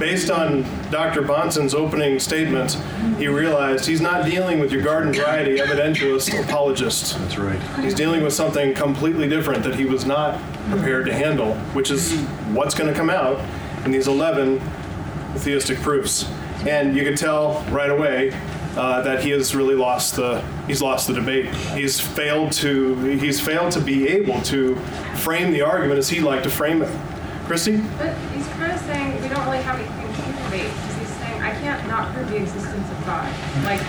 Based on Dr. Bahnsen's opening statement, he realized he's not dealing with your garden variety evidentialist apologist. That's right. He's dealing with something completely different that he was not prepared to handle, which is what's going to come out in these 11 theistic proofs. And you can tell right away uh, that he has really lost the he's lost the debate. He's failed to he's failed to be able to frame the argument as he'd like to frame it. Christy? But he's kind of saying we don't really have anything to debate because he's saying I can't not prove the existence of God. Like,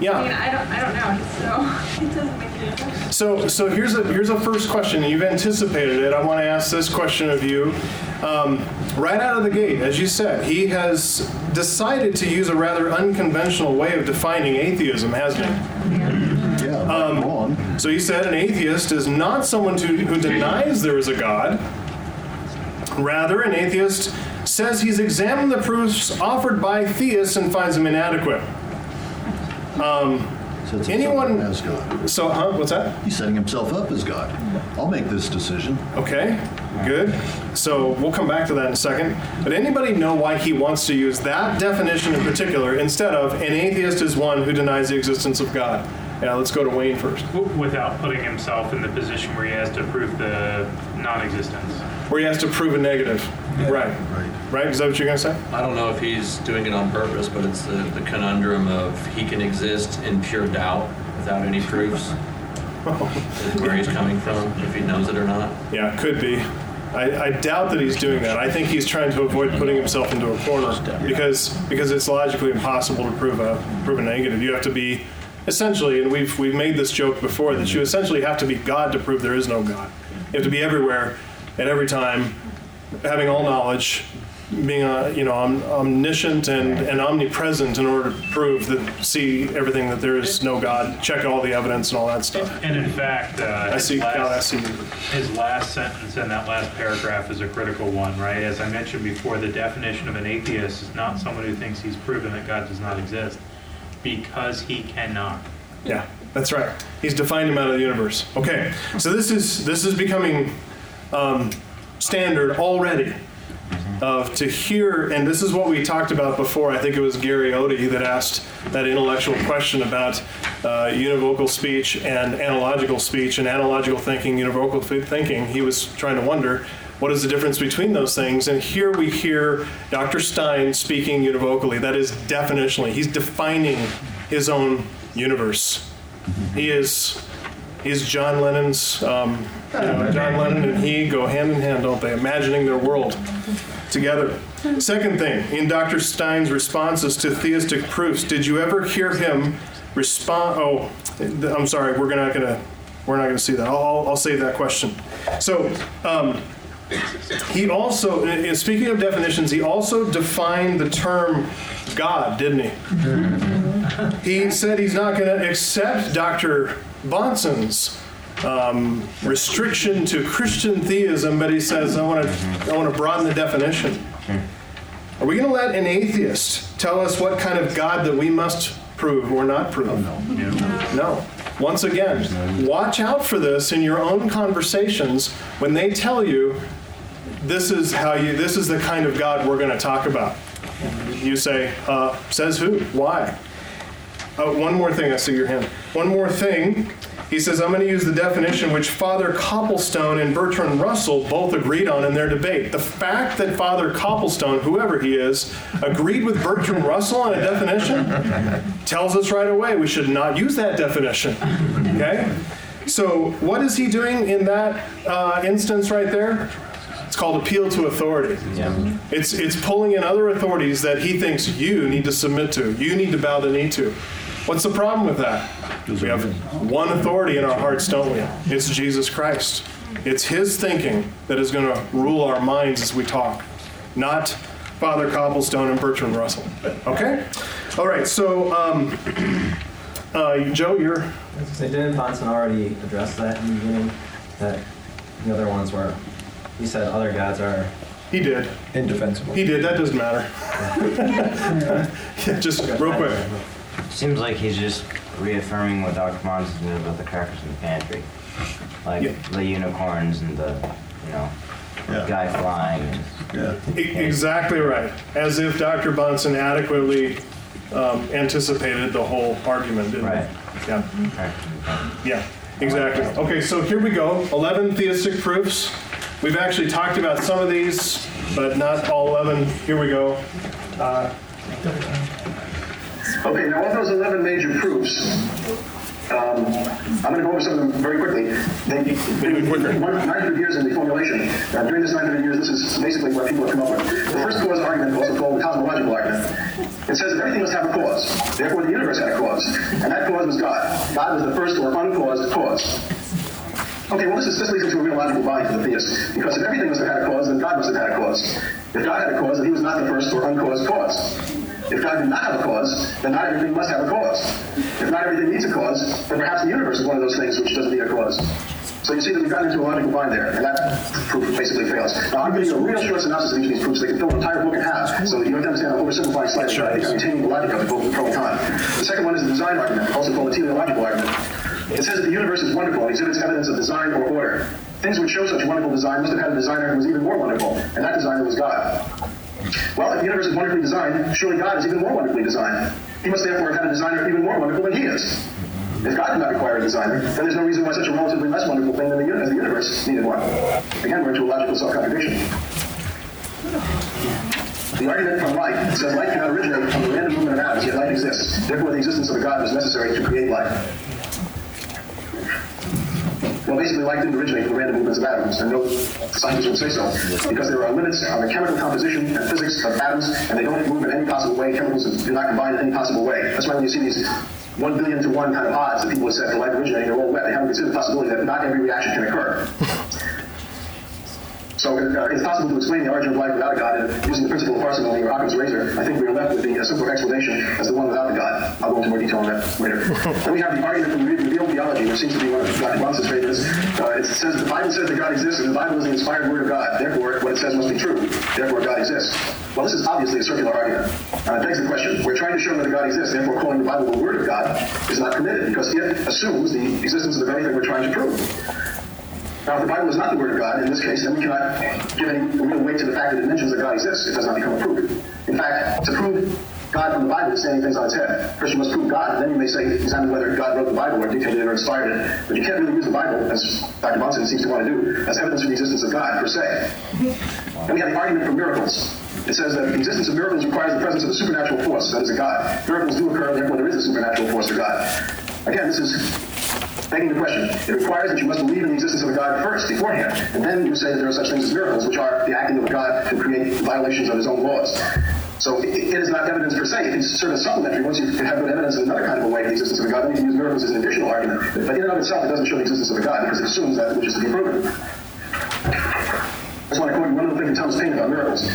Yeah. I mean, I don't, I don't know. So it doesn't make any sense. So, so here's a here's a first question. You've anticipated it. I want to ask this question of you. Um, right out of the gate, as you said, he has decided to use a rather unconventional way of defining atheism, hasn't he? Yeah, right, wrong. So he said an atheist is not someone who, who denies there is a God. Rather, an atheist says he's examined the proofs offered by theists and finds them inadequate. Um, Sets anyone- as God. so, huh? What's that? He's setting himself up as God. I'll make this decision. Okay, good. So we'll come back to that in a second. But anybody know why he wants to use that definition in particular instead of an atheist is one who denies the existence of God? Yeah, let's go to Wayne first. without putting himself in the position where he has to prove the non-existence. Where he has to prove a negative. Right. Right. Right? Is that what you're going to say? I don't know if he's doing it on purpose, but it's the, the conundrum of he can exist in pure doubt without any proofs. is where he's coming from, if he knows it or not. Yeah, could be. I, I doubt that he's doing that. I think he's trying to avoid putting himself into a corner because because it's logically impossible to prove a prove a negative. You have to be essentially, and we've we've made this joke before that you essentially have to be God to prove there is no God. You have to be everywhere at every time, having all knowledge, being uh, you know om- omniscient and, and omnipresent in order to prove that see everything that there is no God, check all the evidence and all that stuff. And in fact, uh, I see. God, I see. His last sentence in that last paragraph is a critical one, right? As I mentioned before, the definition of an atheist is not someone who thinks he's proven that God does not exist, because he cannot. Yeah, that's right. He's defined him out of the universe. Okay, so this is this is becoming um, standard already. Of to hear, and this is what we talked about before. I think it was Gary Odie that asked that intellectual question about uh, univocal speech and analogical speech and analogical thinking, univocal thinking. He was trying to wonder what is the difference between those things. And here we hear Dr. Stein speaking univocally. That is definitionally, he's defining his own universe. He is he's John Lennon's. Um, you know, John Lennon and he go hand in hand, don't they? Imagining their world together. Second thing, in Dr. Stein's responses to theistic proofs, did you ever hear him respond? Oh, I'm sorry, we're not gonna we're not gonna see that. I'll, I'll, save that question. So. Um, he also, in speaking of definitions, he also defined the term God, didn't he? He said he's not going to accept Dr. Bahnsen's um, restriction to Christian theism, but he says, I want to I want to broaden the definition. Are we going to let an atheist tell us what kind of God that we must prove or not prove? No. Once again, watch out for this in your own conversations when they tell you this is how you, this is the kind of God we're going to talk about. You say, uh, says who? Why? Uh, one more thing, I see your hand. One more thing. He says, I'm going to use the definition which Father Copleston and Bertrand Russell both agreed on in their debate. The fact that Father Copleston, whoever he is, agreed with Bertrand Russell on a definition tells us right away we should not use that definition. Okay? So, what is he doing in that uh, instance right there? It's called appeal to authority. Yeah. It's, it's pulling in other authorities that he thinks you need to submit to, you need to bow the knee to. What's the problem with that? We have one authority in our hearts, don't we? It's Jesus Christ. It's his thinking that is going to rule our minds as we talk, not Father Copleston and Bertrand Russell. Okay? All right, so um, uh, Joe, you're. So didn't Bahnsen already address that in the beginning? That the other ones were, he said other gods are. He did. Indefensible. He did. That doesn't matter. yeah, just real quick. Seems like he's just reaffirming what Dr. Mons did about the crackers in the pantry. Like the unicorns and the, you know, guy flying. And, E- Exactly right. As if Dr. Bahnsen adequately um, anticipated the whole argument. Didn't right. Yeah. Yeah, exactly. Okay, so here we go. 11 theistic proofs. We've actually talked about some of these, but not all 11. Here we go. Uh, Okay, now of those 11 major proofs, um, I'm going to go over some of them very quickly. They, they, one, 900 years in the formulation. Now, during this 900 years, this is basically what people have come up with. The first cause argument, also called the cosmological argument, it says that everything must have a cause. Therefore, the universe had a cause, and that cause was God. God was the first or uncaused cause. Okay, well, this, is, this leads into a real logical bind to the theist, because if everything must have had a cause, then God must have had a cause. If God had a cause, then he was not the first or uncaused cause. If God did not have a cause, then not everything must have a cause. If not everything needs a cause, then perhaps the universe is one of those things which doesn't need a cause. So you see that we've gotten into a logical bind there, and that proof basically fails. Now I'm giving you a real short synopsis of each of these proofs. They can fill an entire book in half, so you have to understand I'm oversimplifying slightly, but I think I'm the logic of it both pro and con. The second one is the design argument, also called the teleological argument. It says that the universe is wonderful and exhibits evidence of design or order. Things which show such wonderful design must have had a designer who was even more wonderful, and that designer was God. Well, if the universe is wonderfully designed, surely God is even more wonderfully designed. He must therefore have had a designer even more wonderful than he is. If God did not require a designer, then there's no reason why such a relatively less wonderful thing than the, the universe needed one. Again, we're into a logical self-contradiction. The argument from light says light cannot originate from the random movement of atoms, yet light exists. Therefore, the existence of a God was necessary to create light. Well, basically, light didn't originate from random movements of atoms, and no scientist would say so, because there are limits on the chemical composition and physics of atoms, and they don't move in any possible way. Chemicals do not combine in any possible way. That's why when you see these one billion to one kind of odds that people have said for light originating, they're all wet. They haven't considered the possibility that not every reaction can occur. So uh, it's possible to explain the origin of life without a God, and using the principle of parsimony or Occam's razor, I think we are left with the uh, simpler explanation as the one without the God. I'll go into more detail on that later. then we have the argument from revealed theology, which seems to be one of Dr. Bahnsen's favorites. Uh, it says the Bible says that God exists, and the Bible is the inspired word of God. Therefore, what it says must be true. Therefore, God exists. Well, this is obviously a circular argument. Uh, it begs the question: We're trying to show that God exists. Therefore, calling the Bible the Word of God is not permitted because it assumes the existence of the very thing we're trying to prove. Now, if the Bible is not the Word of God, in this case, then we cannot give any real weight to the fact that it mentions that God exists. It does not become a proof. In fact, to prove God from the Bible is standing things on its head. First, you must prove God, and then you may say, examine whether God wrote the Bible or dictated it or inspired it. But you can't really use the Bible, as Dr. Bahnsen seems to want to do, as evidence for the existence of God, per se. Then we have the argument for miracles. It says that the existence of miracles requires the presence of a supernatural force, that is a God. Miracles do occur, therefore there is a supernatural force or God. Again, this is begging the question. It requires that you must believe in the existence of a God first, beforehand, and then you say that there are such things as miracles, which are the acting of a God to create violations of his own laws. So it, it is not evidence per se. It can serve as supplementary. Once you have good evidence in another kind of a way of the existence of a God, then you can use miracles as an additional argument. But in and of itself, it doesn't show the existence of a God because it assumes that which is to be proven. I just want to quote one of the things that Thomas Paine about miracles.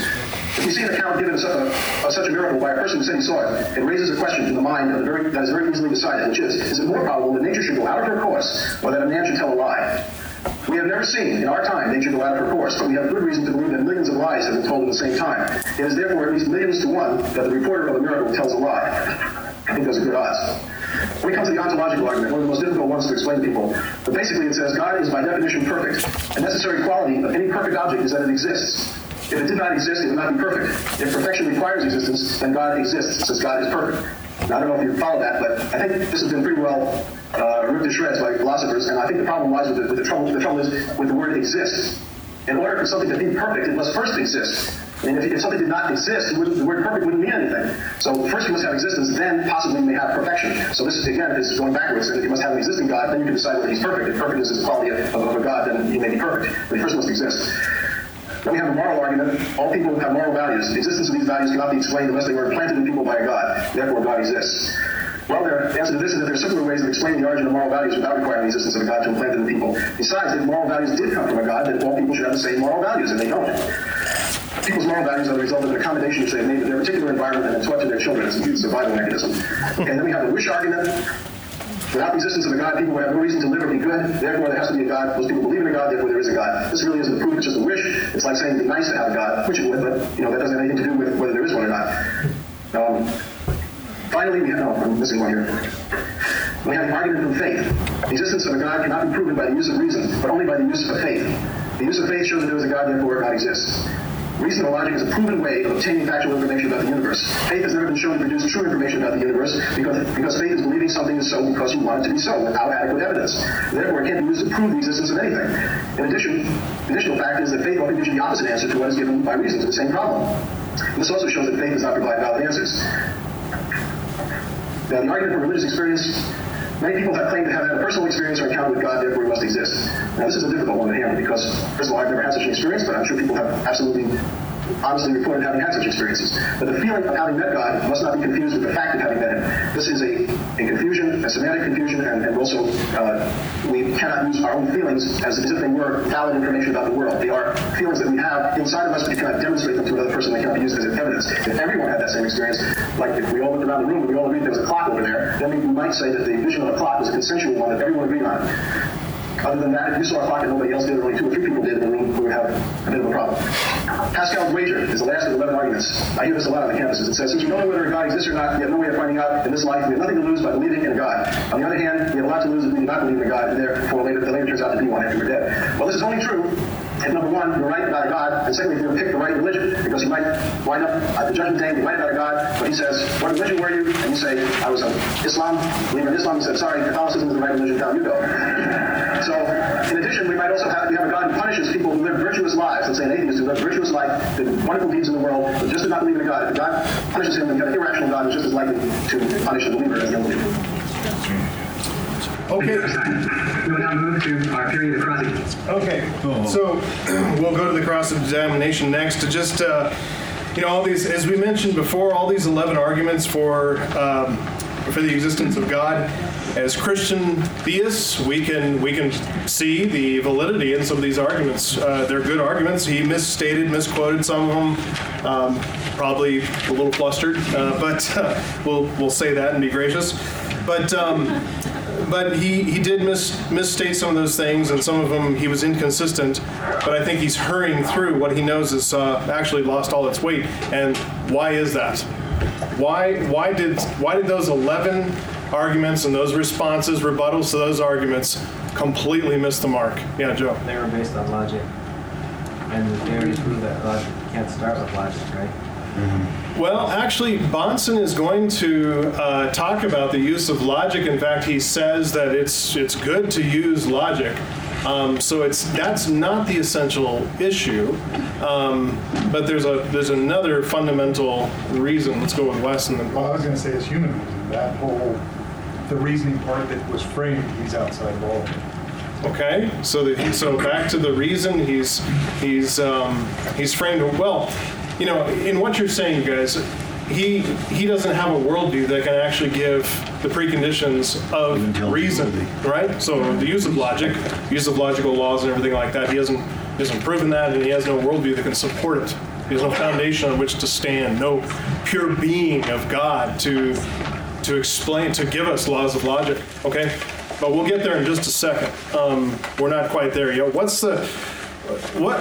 If you see an account given of such, a, miracle by a person who said he saw it, it raises a question in the mind of the very, that is very easily decided, which is, is it more probable that nature should go out of her course or that a man should tell a lie? We have never seen, in our time, nature go out of her course, but we have good reason to believe that millions of lies have been told at the same time. It is therefore at least millions to one that the reporter of a miracle tells a lie. I think those are good odds. When we come to the ontological argument, one of the most difficult ones to explain to people, but basically it says God is by definition perfect. A necessary quality of any perfect object is that it exists. If it did not exist, it would not be perfect. If perfection requires existence, then God exists, since God is perfect. Now, I don't know if you follow that, but I think this has been pretty well uh, ripped to shreds by philosophers, and I think the problem lies with the, with the trouble. The trouble is with the word exists. In order for something to be perfect, it must first exist. And if, if something did not exist, the word, the perfect wouldn't mean anything. So first you must have existence, then possibly you may have perfection. So this, again, this is going backwards. If you must have an existing God, then you can decide whether he's perfect. If perfect is his quality of, of a God, then he may be perfect. But he first must exist. Then we have a moral argument. All people have moral values. The existence of these values cannot be explained unless they were implanted in people by a God. Therefore, God exists. Well, the answer to this is that there are simpler ways of explaining the origin of moral values without requiring the existence of a God to implant them in people. Besides, if moral values did come from a God, then all people should have the same moral values, and they don't. People's moral values are the result of an accommodation they have made to their particular environment and taught to their children. It's a survival mechanism. And then we have the wish argument. Without the existence of a God, people would have no reason to live or be good. Therefore, there has to be a God. Most people believe in a God, therefore there is a God. This really isn't a proof, it's just a wish. It's like saying it'd be nice to have a God, which it would, but you know, that doesn't have anything to do with whether there is one or not. Um, finally, we have, oh, I'm missing one here. We have the argument from faith. The existence of a God cannot be proven by the use of reason, but only by the use of faith. The use of faith shows that there is a God, therefore God exists. Reason or logic is a proven way of obtaining factual information about the universe. Faith has never been shown to produce true information about the universe because, because faith is believing something is so because you want it to be so without adequate evidence. Therefore, it can't be used to prove the existence of anything. In addition, the additional fact is that faith often gives you the opposite answer to what is given by reason to the same problem. This also shows that faith does not provide valid answers. Now, the argument for religious experience Many people have claimed to have had a personal experience or encounter with God, therefore he must exist. Now, this is a difficult one to handle because, first of all, I've never had such an experience, but I'm sure people have absolutely honestly reported having had such experiences. But the feeling of having met God must not be confused with the fact of having met Him. This is a, a confusion, a semantic confusion, and, and also uh, we cannot use our own feelings as, as if they were valid information about the world. They are feelings that we have inside of us, but we cannot demonstrate them to another person. They cannot be used as evidence. If everyone had that same experience, like if we all looked around the room and we all agreed there was a clock over there, then we might say that the vision of the clock was a consensual one that everyone agreed on. Other than that, if you saw a clock and nobody else did, only two or three people did in the room, we would have a bit of a problem. Pascal's wager is the last of the 11 arguments. I hear this a lot on the campuses. It says, since we don't know whether a God exists or not, we have no way of finding out in this life. We have nothing to lose by believing in a God. On the other hand, we have a lot to lose if we do not believe in a God, and therefore later, the later turns out to be one after we're dead. Well, this is only true if number one, you're right about a God, and secondly, if you pick the right religion, because you might wind up at the judgment day, you're right about a God, but he says, what religion were you? And you say, I was an Islam, believer in Islam. He said, sorry, Catholicism is the right religion, down you go. So, in addition, we might also have, we have a God who punishes people who live virtuous lives. Let's say an atheist who lives virtuous life, did wonderful deeds in the world, but just did not believe in a God. If God punishes him, then an irrational God is just as likely to punish a believer as the unbeliever. Okay. We'll now move to our period of crossing. Okay, so we'll go to the cross examination next to just, uh, you know, all these, as we mentioned before, all these 11 arguments for, um, for the existence of God. As Christian theists, we can we can see the validity in some of these arguments. Uh, they're good arguments. He misstated, misquoted some of them, um, probably a little flustered, uh, but uh, we'll we'll say that and be gracious. But um, but he, he did mis, misstate some of those things, and some of them he was inconsistent. But I think he's hurrying through what he knows has uh, actually lost all its weight. And why is that? Why why did why did those eleven arguments and those responses, rebuttals to those arguments, completely miss the mark? Yeah, Joe. They were based on logic. And the theories prove that logic can't start with logic, right? Well, actually, Bahnsen is going to uh, talk about the use of logic. In fact, he says that it's it's good to use logic. Um, so it's that's not the essential issue, um, but there's a there's another fundamental reason. Let's go with Wes and then Well, I was going to say it's human reason. That whole, the reasoning part that was framed, he's outside of all. Okay, so that he, so back to the reason he's he's um, he's framed well. You know, in what you're saying, you guys, he he doesn't have a worldview that can actually give the preconditions of reason, right? So the use of logic, use of logical laws and everything like that, he hasn't he hasn't proven that, and he has no worldview that can support it. He has no foundation on which to stand, no pure being of God to to explain to give us laws of logic. Okay, but we'll get there in just a second. Um, we're not quite there yet. What's the what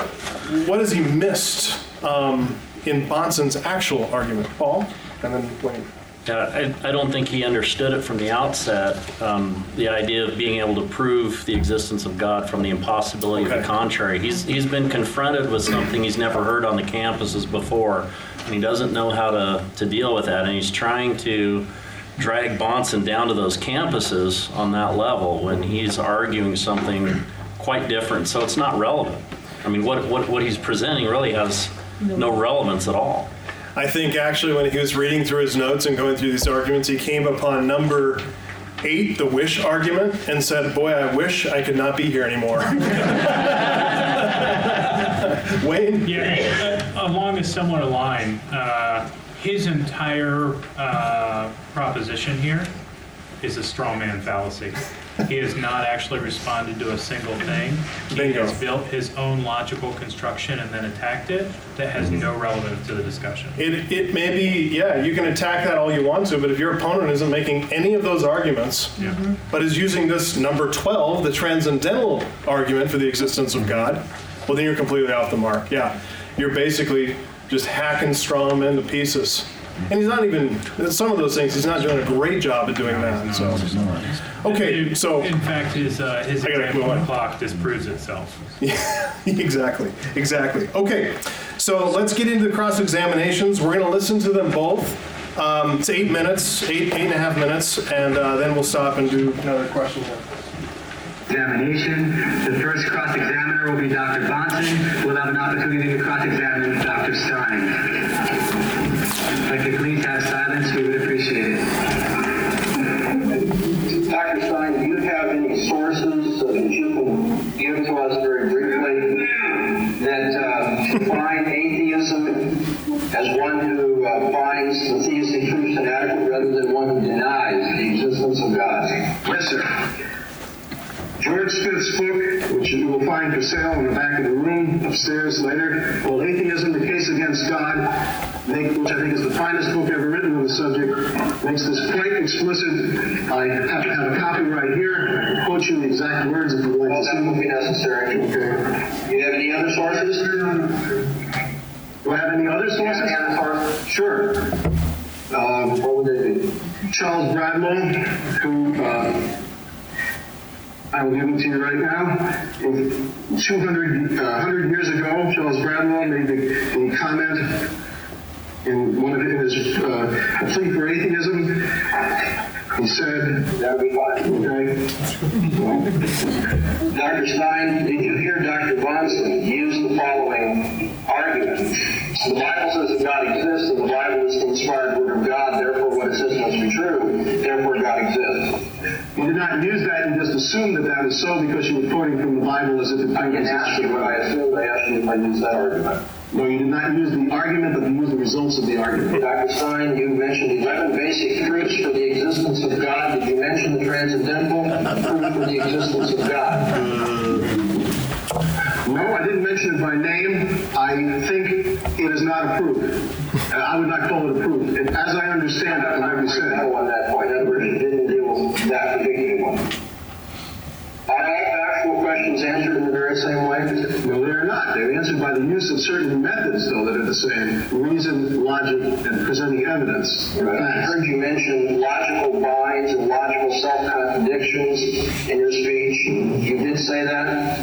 what has he missed um, in Bahnsen's actual argument, Paul? And then Wayne. Yeah, I, I don't think he understood it from the outset, um, the idea of being able to prove the existence of God from the impossibility of the contrary. He's, he's been confronted with something he's never heard on the campuses before, and he doesn't know how to, to deal with that, and he's trying to drag Bahnsen down to those campuses on that level when he's arguing something quite different, so it's not relevant. I mean, what, what, what he's presenting really has no relevance at all. I think actually when he was reading through his notes and going through these arguments, he came upon number eight, the wish argument, and said, Boy, I wish I could not be here anymore. Wayne? Yeah, uh, along a similar line, uh, his entire uh, proposition here is a straw man fallacy. He has not actually responded to a single thing. He Bingo. has built his own logical construction and then attacked it that has mm-hmm. no relevance to the discussion. It, it may be, yeah, you can attack that all you want to, but if your opponent isn't making any of those arguments, mm-hmm. but is using this number 12, the transcendental argument for the existence of God, well, then you're completely off the mark. Yeah. You're basically just hacking straw men to pieces. And he's not even, some of those things, he's not doing a great job at doing that. So, okay, so. In fact, his, uh, his I gotta example move on. of clock disproves itself. Yeah, exactly, exactly. Okay, so let's get into the cross examinations. We're going to listen to them both. Um, it's eight minutes, eight, eight and a half minutes, and uh, then we'll stop and do another question. examination. The first cross-examiner will be Dr. Bahnsen. We'll have an opportunity to cross-examine Dr. Stein. If I could please have silence, we would appreciate it. Dr. Stein, do you have any sources that you can give to us very briefly that uh, define atheism as one who uh, finds the theistic truths inadequate rather than one who denies the existence of God? Yes, sir. George Smith's book, which you will find for sale in the back of the room upstairs later, called Atheism, The Case Against God, make, which I think is the finest book ever written on the subject, makes this quite explicit. I have, have a copy right here. I can quote you the exact words if you'd like Well, to that would be necessary. Do you have any other sources? Do I have any other sources? Any other sources? Sure. Um, What would they be? Charles Bradlaugh, who uh, I will give them to you right now. In 200, uh, 100 years ago, Charles Bradlaugh made the, the comment in one of his uh, A Plea for Atheism. He said, That would be fine. okay, Dr. Stein, did you hear Dr. Bonson use the following argument? The Bible says that God exists, and the Bible is the inspired word of God, therefore what it says must be true, therefore God exists. he did not use that and just assume that that was so because you were quoting from the Bible as if it I didn't ask you what I assumed, I asked you if I used that argument. No, you did not use the argument, but you used the results of the argument. Dr. Stein, you mentioned 11 basic proofs for the existence of God. Did you mention the transcendental proof for the existence of God? No, I didn't mention it by name. I think it is not approved. Uh, I would not call it approved. And as I understand it, from what you said. On that point. Didn't deal with that particular one. Are all factual questions answered in the very same way? No, they are not. They're answered by the use of certain methods, though, that are the same. Reason, logic, and presenting evidence. I heard you mention logical binds and logical self-contradictions in your speech. You did say that?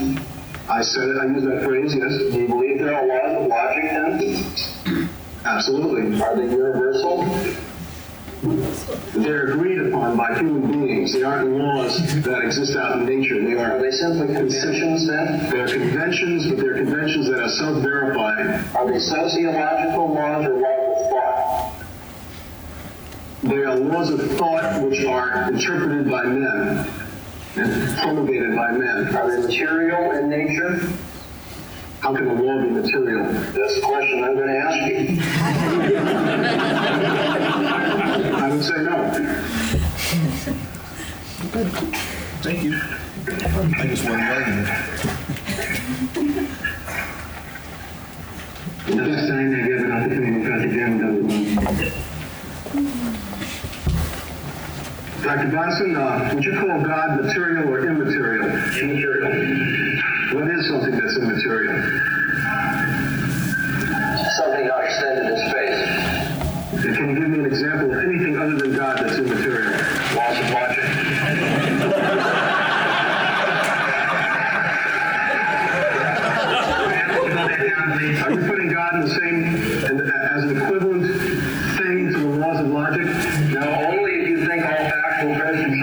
I said it, I used that phrase, yes. Do you believe there are laws of logic then? Absolutely. Are they universal? They're agreed upon by human beings. They aren't laws that exist out in nature. They Are are they simply conventions then? they're conventions, but they're conventions that are self-verified. Are they sociological laws or laws of thought? They are laws of thought which are interpreted by men and promulgated by men. Are they material in nature? How can a law be material? That's the question I'm going to ask you. I would say no. Good. Thank you. I just won the argument. Dr. Stein, have you have an opportunity to cross-examine Dr. Bahnsen? Dr. Bahnsen, uh, would you call God material or immaterial? Immaterial. What is something that's immaterial? Something not extended in space. And Can you give me an example of anything other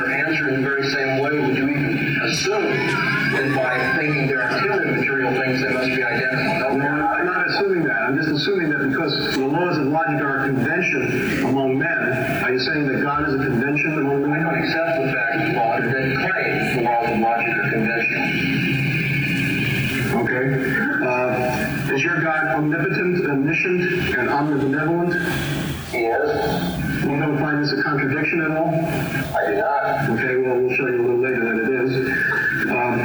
or answer in the very same way, would you even assume that by thinking there are two immaterial things, they must be identical? No, I'm not assuming that. I'm just assuming that because the laws of logic are a convention among men, are you saying that God is a convention among men? I don't accept the fact that law that claim the laws of logic are conventional. Okay. Uh, is your God omnipotent, omniscient, and omnibenevolent? Yes. You don't find this a contradiction at all? I do not. Okay, well, we'll show you a little later that it is. Um,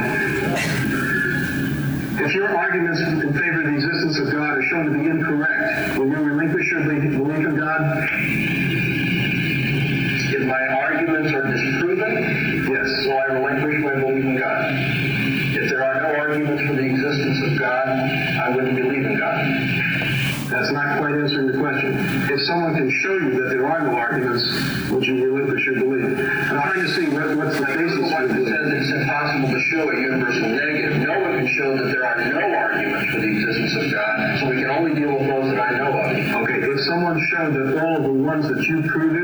if your arguments in favor of the existence of God are shown to be incorrect, will you relinquish your belief in God? If my arguments are disproven, yes. will I relinquish my belief in God? If there are no arguments for the existence of God, I wouldn't believe in God. That's not quite answering the question. If someone can show you that there are no arguments, would you relinquish your belief? I'm trying to see what, what's the basis for One the that belief. says it's impossible to show a universal negative. No one can show that there are no arguments for the existence of God, so we can only deal with those that I know of. Okay, if showed that all the ones that you produced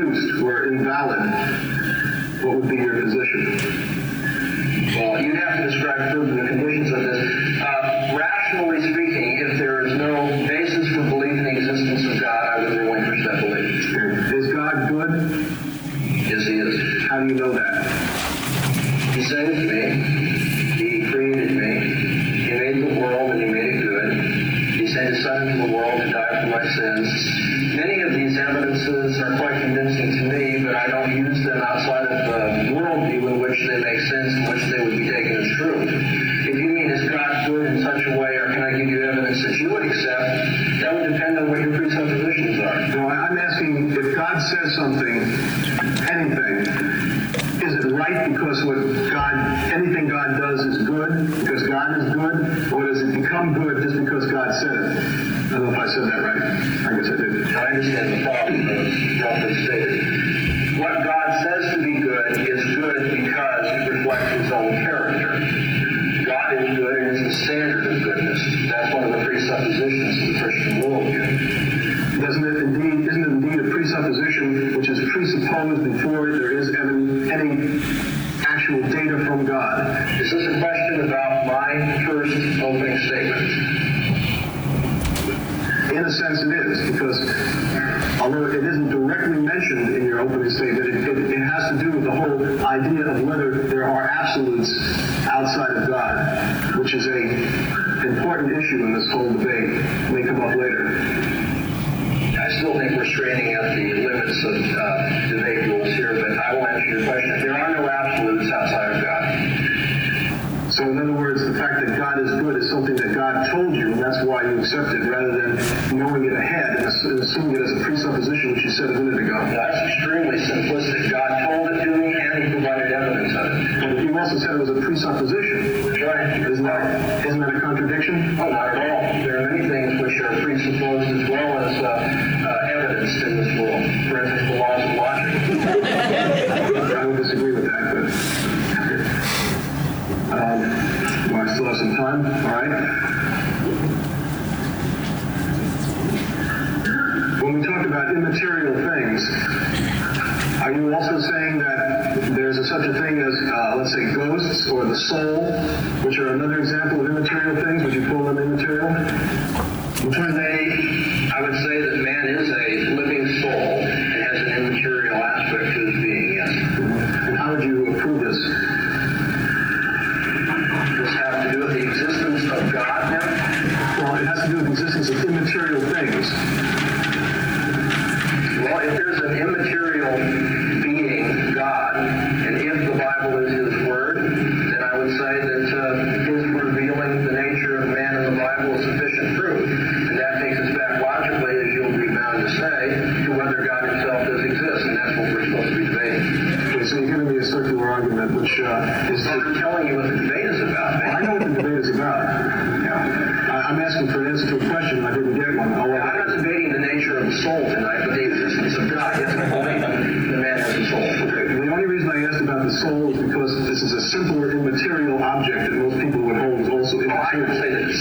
does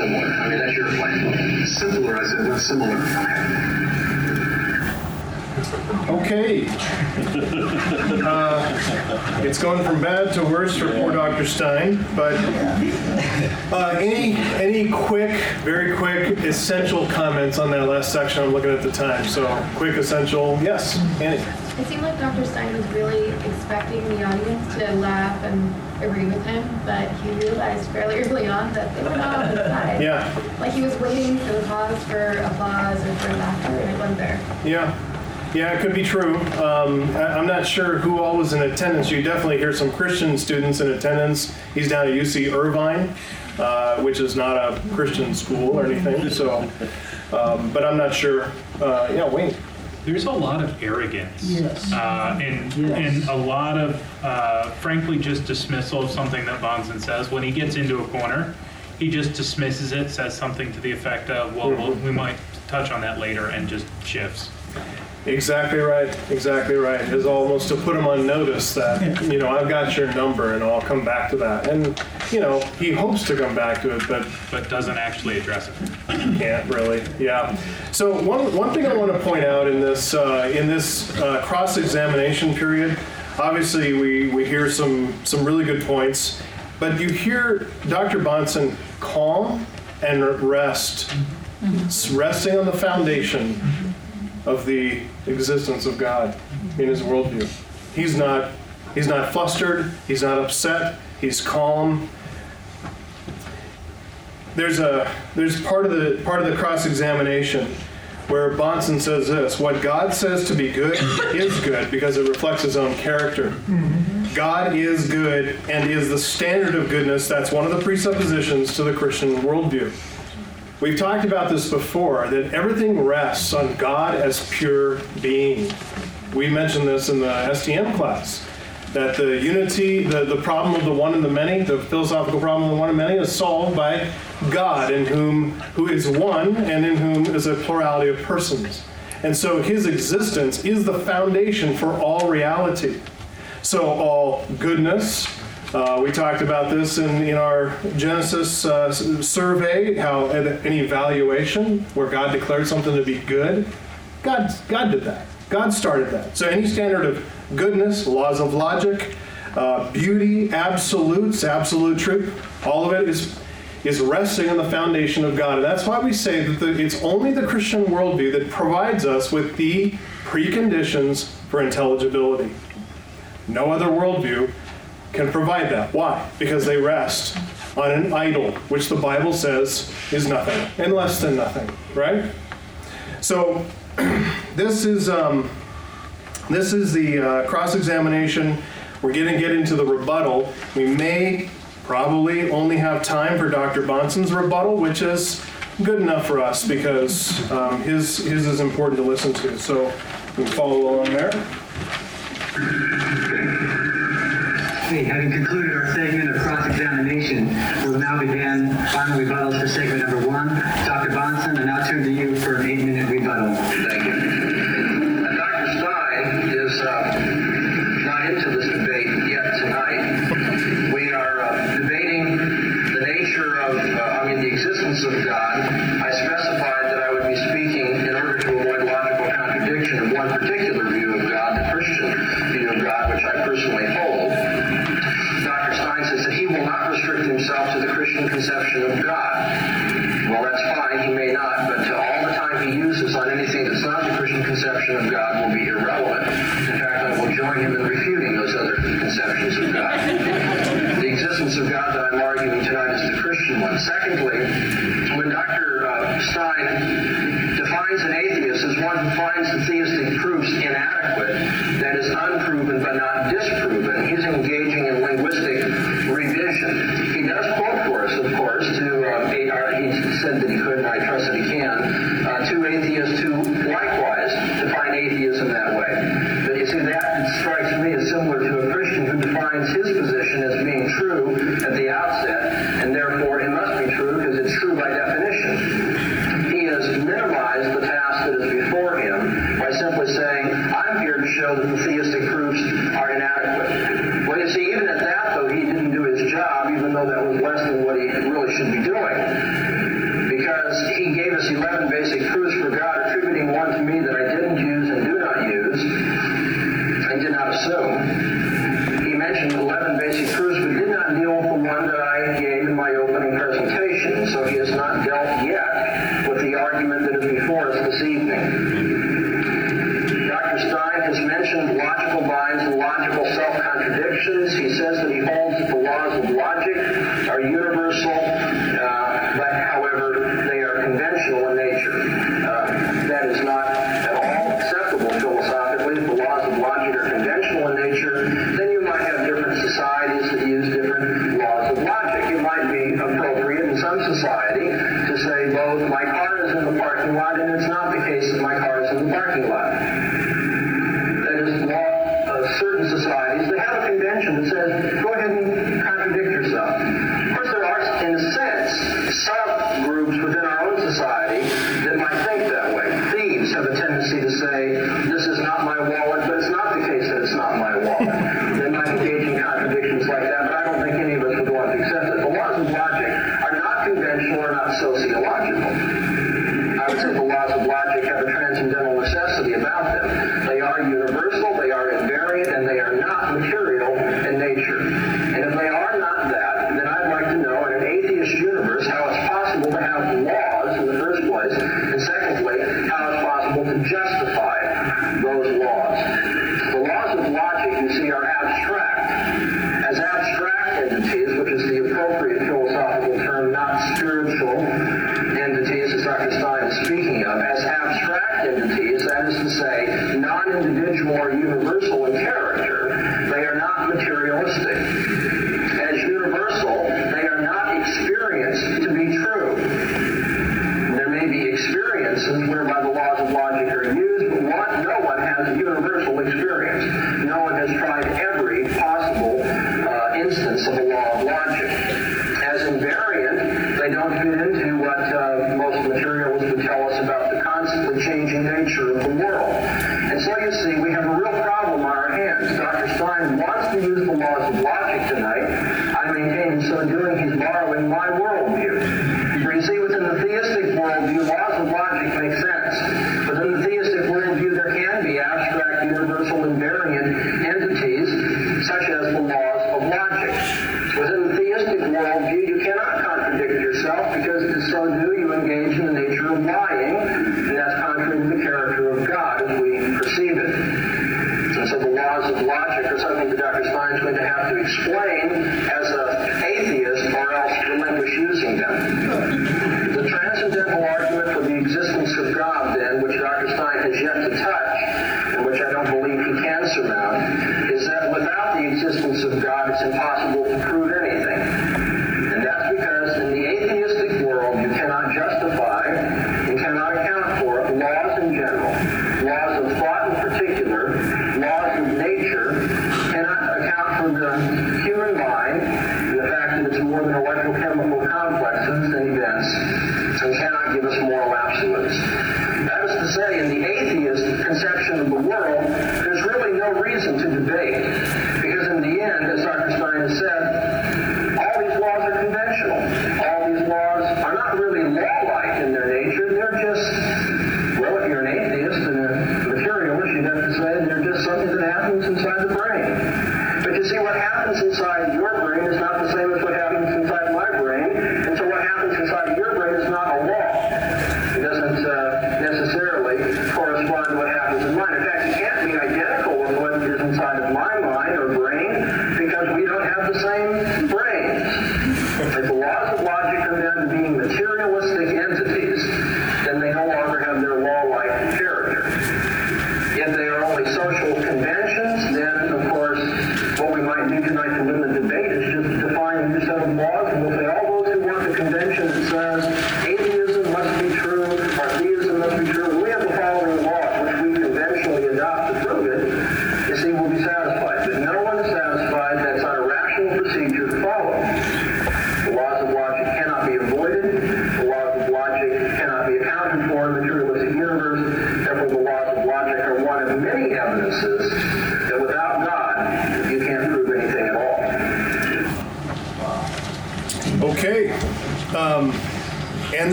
similar. I mean, that's your claim. Simpler, I said, not similar. Okay. Uh, It's going from bad to worse for poor Dr. Stein, but uh, any, any quick, very quick, essential comments on that last section? I'm looking at the time, so quick, essential, yes, Annie? It seemed like Dr. Stein was really expecting the audience to laugh and agree with him, but he realized fairly early on that they were not on his side. Yeah. Like he was waiting for the pause for applause or for laughter, and it wasn't there. Yeah, yeah, it could be true. Um, I, I'm not sure who all was in attendance. You definitely hear some Christian students in attendance. He's down at UC Irvine, uh, which is not a Christian school or anything. So, um, but I'm not sure. Uh, yeah, Wayne. There's a lot of arrogance. Yes. Uh, and, and a lot of, uh, frankly, just dismissal of something that Bahnsen says. When he gets into a corner, he just dismisses it, says something to the effect of, well, we'll we might touch on that later, and just shifts. Exactly right. Exactly right. Is almost to put him on notice that you know I've got your number and I'll come back to that. And you know he hopes to come back to it, but but doesn't actually address it. Can't really. Yeah. So one one thing I want to point out in this uh, in this uh, cross examination period, obviously we we hear some some really good points, but you hear Dr. Bahnsen calm and rest, resting on the foundation of the existence of God in his worldview. He's not he's not flustered, he's not upset, he's calm. There's a there's part of the part of the cross-examination where Bahnsen says this, what God says to be good is good because it reflects his own character. God is good and is the standard of goodness. That's one of the presuppositions to the Christian worldview. We've talked about this before that everything rests on God as pure being. We mentioned this in the STM class that the unity, the, the problem of the one and the many, the philosophical problem of the one and many is solved by God in whom who is one and in whom is a plurality of persons. And so his existence is the foundation for all reality. So all goodness, uh, we talked about this in, in our Genesis uh, survey, how an evaluation where God declared something to be good, God, God did that. God started that. So any standard of goodness, laws of logic, uh, beauty, absolutes, absolute truth, all of it is is resting on the foundation of God. And that's why we say that the, it's only the Christian worldview that provides us with the preconditions for intelligibility. No other worldview can provide that. Why? Because they rest on an idol, which the Bible says is nothing and less than nothing, right? So this is um, this is the uh, cross-examination. We're going to get into the rebuttal. We may probably only have time for Dr. Bahnsen's rebuttal, which is good enough for us because um, his his is important to listen to. So we can follow along there. Okay, having concluded our segment of cross-examination, we will now begin final rebuttals for segment number one. Dr. Bahnsen, I now turn to you for an say, well, my car is in the parking lot, and it's not the case that my car is in the parking lot. That is law of certain society.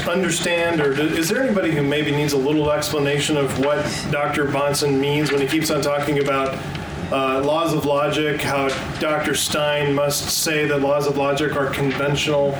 Understand, or is there anybody who maybe needs a little explanation of what Dr. Bahnsen means when he keeps on talking about uh, laws of logic, how Dr. Stein must say that laws of logic are conventional,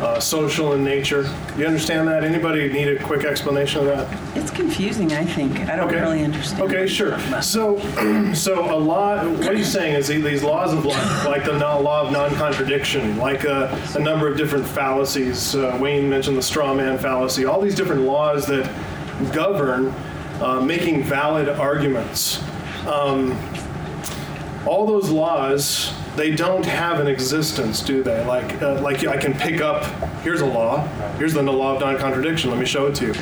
uh, social in nature? Do you understand that? Anybody need a quick explanation of that? It's confusing, I think. I don't Okay. really understand. Okay, sure. So, so a law. What he's saying is these laws of law, like the no- law of non-contradiction, like a, a number of different fallacies. Uh, Wayne mentioned the straw man fallacy. All these different laws that govern uh, making valid arguments. Um, all those laws they don't have an existence do they like uh, like i can pick up here's a law here's the law of non-contradiction let me show it to you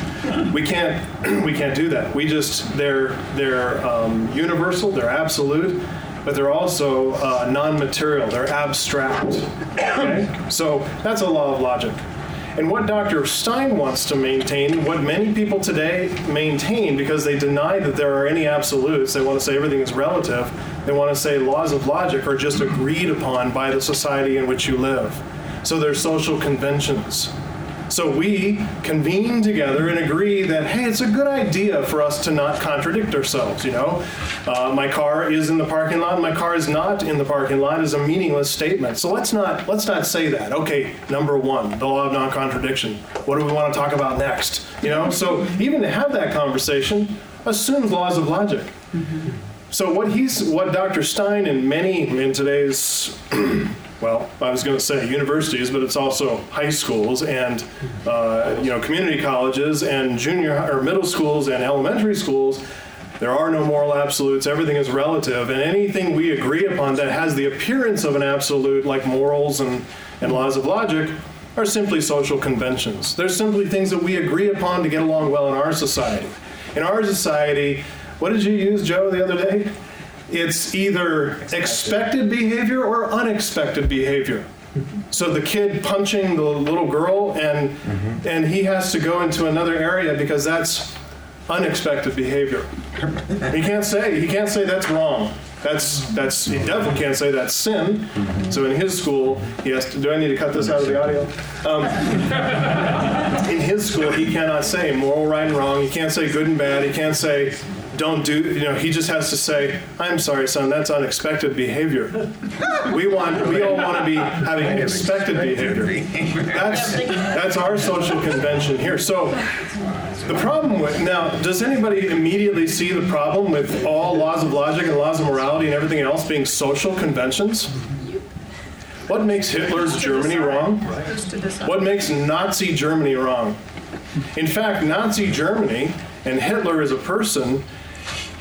we can't we can't do that we just they're they're um, universal they're absolute but they're also uh, non-material they're abstract okay so that's a law of logic and what Dr. Stein wants to maintain, what many people today maintain because they deny that there are any absolutes, they want to say everything is relative, they want to say laws of logic are just agreed upon by the society in which you live. So they're social conventions. So we convene together and agree that, hey, it's a good idea for us to not contradict ourselves, you know? Uh, my car is in the parking lot, my car is not in the parking lot is a meaningless statement. So let's not, let's not say that. Okay, number one, the law of non-contradiction. What do we want to talk about next? You know, so even to have that conversation assumes laws of logic. So what he's, what Dr. Stein and many in today's, well, I was going to say universities, but it's also high schools and uh, you know community colleges and junior or middle schools and elementary schools. There are no moral absolutes. Everything is relative, and anything we agree upon that has the appearance of an absolute, like morals and, and laws of logic, are simply social conventions. They're simply things that we agree upon to get along well in our society. In our society, what did you use, Joe, the other day? It's either expected behavior or unexpected behavior. So the kid punching the little girl, and and he has to go into another area because that's unexpected behavior. He can't say he can't say that's wrong. That's that's he definitely can't say that's sin. So in his school, he has to. Do I need to cut this out of the audio? Um, in his school, he cannot say moral right and wrong. He can't say good and bad. He can't say don't do. You know, he just has to say, "I'm sorry, son. That's unexpected behavior." We want. We all want to be having expected behavior. That's that's our social convention here. So the problem with now, does anybody immediately see the problem with all laws of logic and laws of morality and everything else being social conventions? What makes Hitler's Germany wrong? What makes Nazi Germany wrong? In fact, Nazi Germany and Hitler as a person,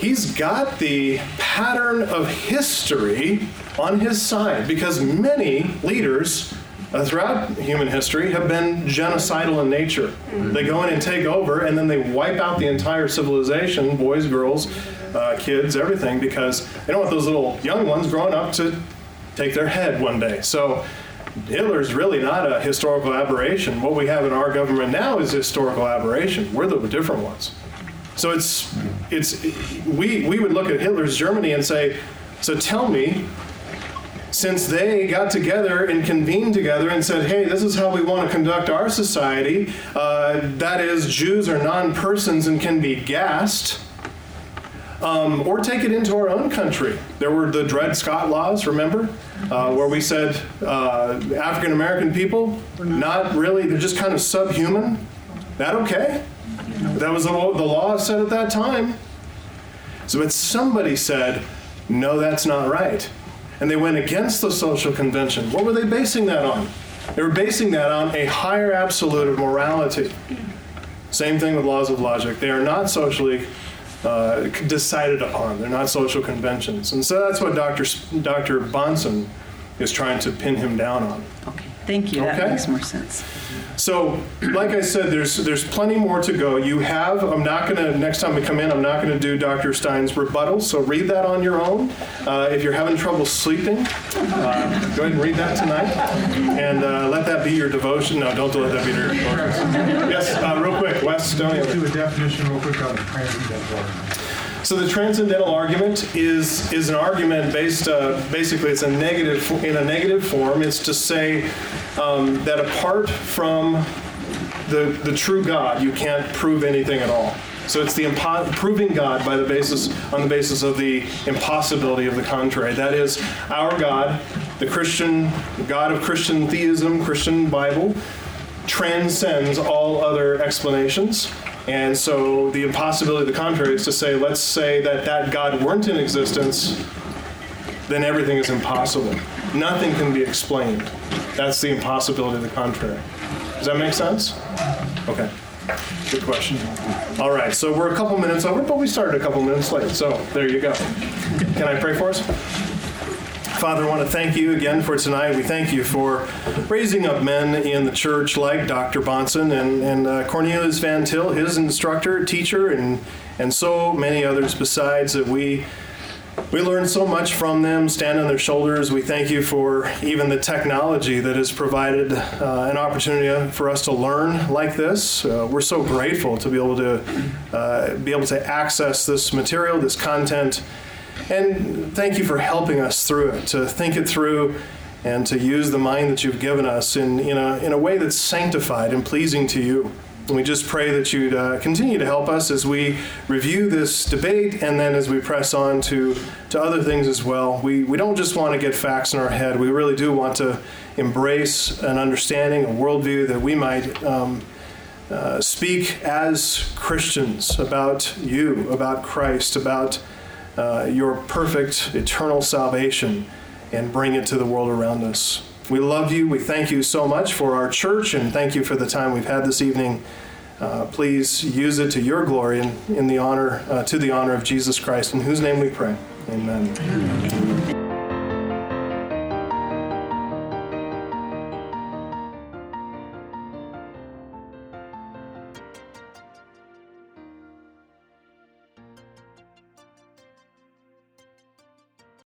he's got the pattern of history on his side because many leaders uh, throughout human history have been genocidal in nature. They go in and take over, and then they wipe out the entire civilization boys, girls, uh, kids, everything because they don't want those little young ones growing up to take their head one day. So Hitler's really not a historical aberration. What we have in our government now is historical aberration. We're the different ones. So it's it's we we would look at Hitler's Germany and say, so tell me, since they got together and convened together and said, hey, this is how we want to conduct our society. Uh, that is, Jews are non-persons and can be gassed. Um, or take it into our own country. There were the Dred Scott laws, remember? Uh, where we said uh, African American people, not really, they're just kind of subhuman. That okay? That was the, law- the law said at that time. So, but somebody said, no, that's not right. And they went against the social convention. What were they basing that on? They were basing that on a higher absolute of morality. Same thing with laws of logic. They are not socially uh, decided upon. They're not social conventions. And so that's what Dr. S- Dr. Bahnsen is trying to pin him down on. Thank you, that Okay. makes more sense. So, like I said, there's there's plenty more to go. You have. I'm not gonna. Next time we come in, I'm not gonna do Dr. Stein's rebuttal. So read that on your own. Uh, if you're having trouble sleeping, uh, go ahead and read that tonight, and uh, let that be your devotion. No, don't let that be your devotion. Yes, uh, real quick, Wes. Don't Let's do a definition real quick on transcendental. So the transcendental argument is is an argument based uh, basically it's a negative in a negative form. It's to say um, that apart from the the true God, you can't prove anything at all. So it's the impo- proving God by the basis on the basis of the impossibility of the contrary. That is, our God, the Christian God of Christian theism, Christian Bible, transcends all other explanations. And so the impossibility of the contrary is to say, let's say that that God weren't in existence, then everything is impossible. Nothing can be explained. That's the impossibility of the contrary. Does that make sense? Okay. Good question. All right, so we're a couple minutes over, but we started a couple minutes late, so there you go. Can I pray for us? Father, I want to thank you again for tonight. We thank you for raising up men in the church like Dr. Bahnsen and, and uh, Cornelius Van Til, his instructor, teacher, and, and so many others besides that we we learn so much from them, stand on their shoulders. We thank you for even the technology that has provided uh, an opportunity for us to learn like this. Uh, we're so grateful to be able to uh, be able to access this material, this content, and thank you for helping us through it, to think it through and to use the mind that you've given us in, in, a, in a way that's sanctified and pleasing to you. And we just pray that you'd uh, continue to help us as we review this debate and then as we press on to, to other things as well. We, we don't just want to get facts in our head, we really do want to embrace an understanding, a worldview that we might um, uh, speak as Christians about you, about Christ, about uh, your perfect eternal salvation, and bring it to the world around us. We love you. We thank you so much for our church and thank you for the time we've had this evening. Uh, please use it to your glory and in the honor, uh, to the honor of Jesus Christ, in whose name we pray. Amen. Amen.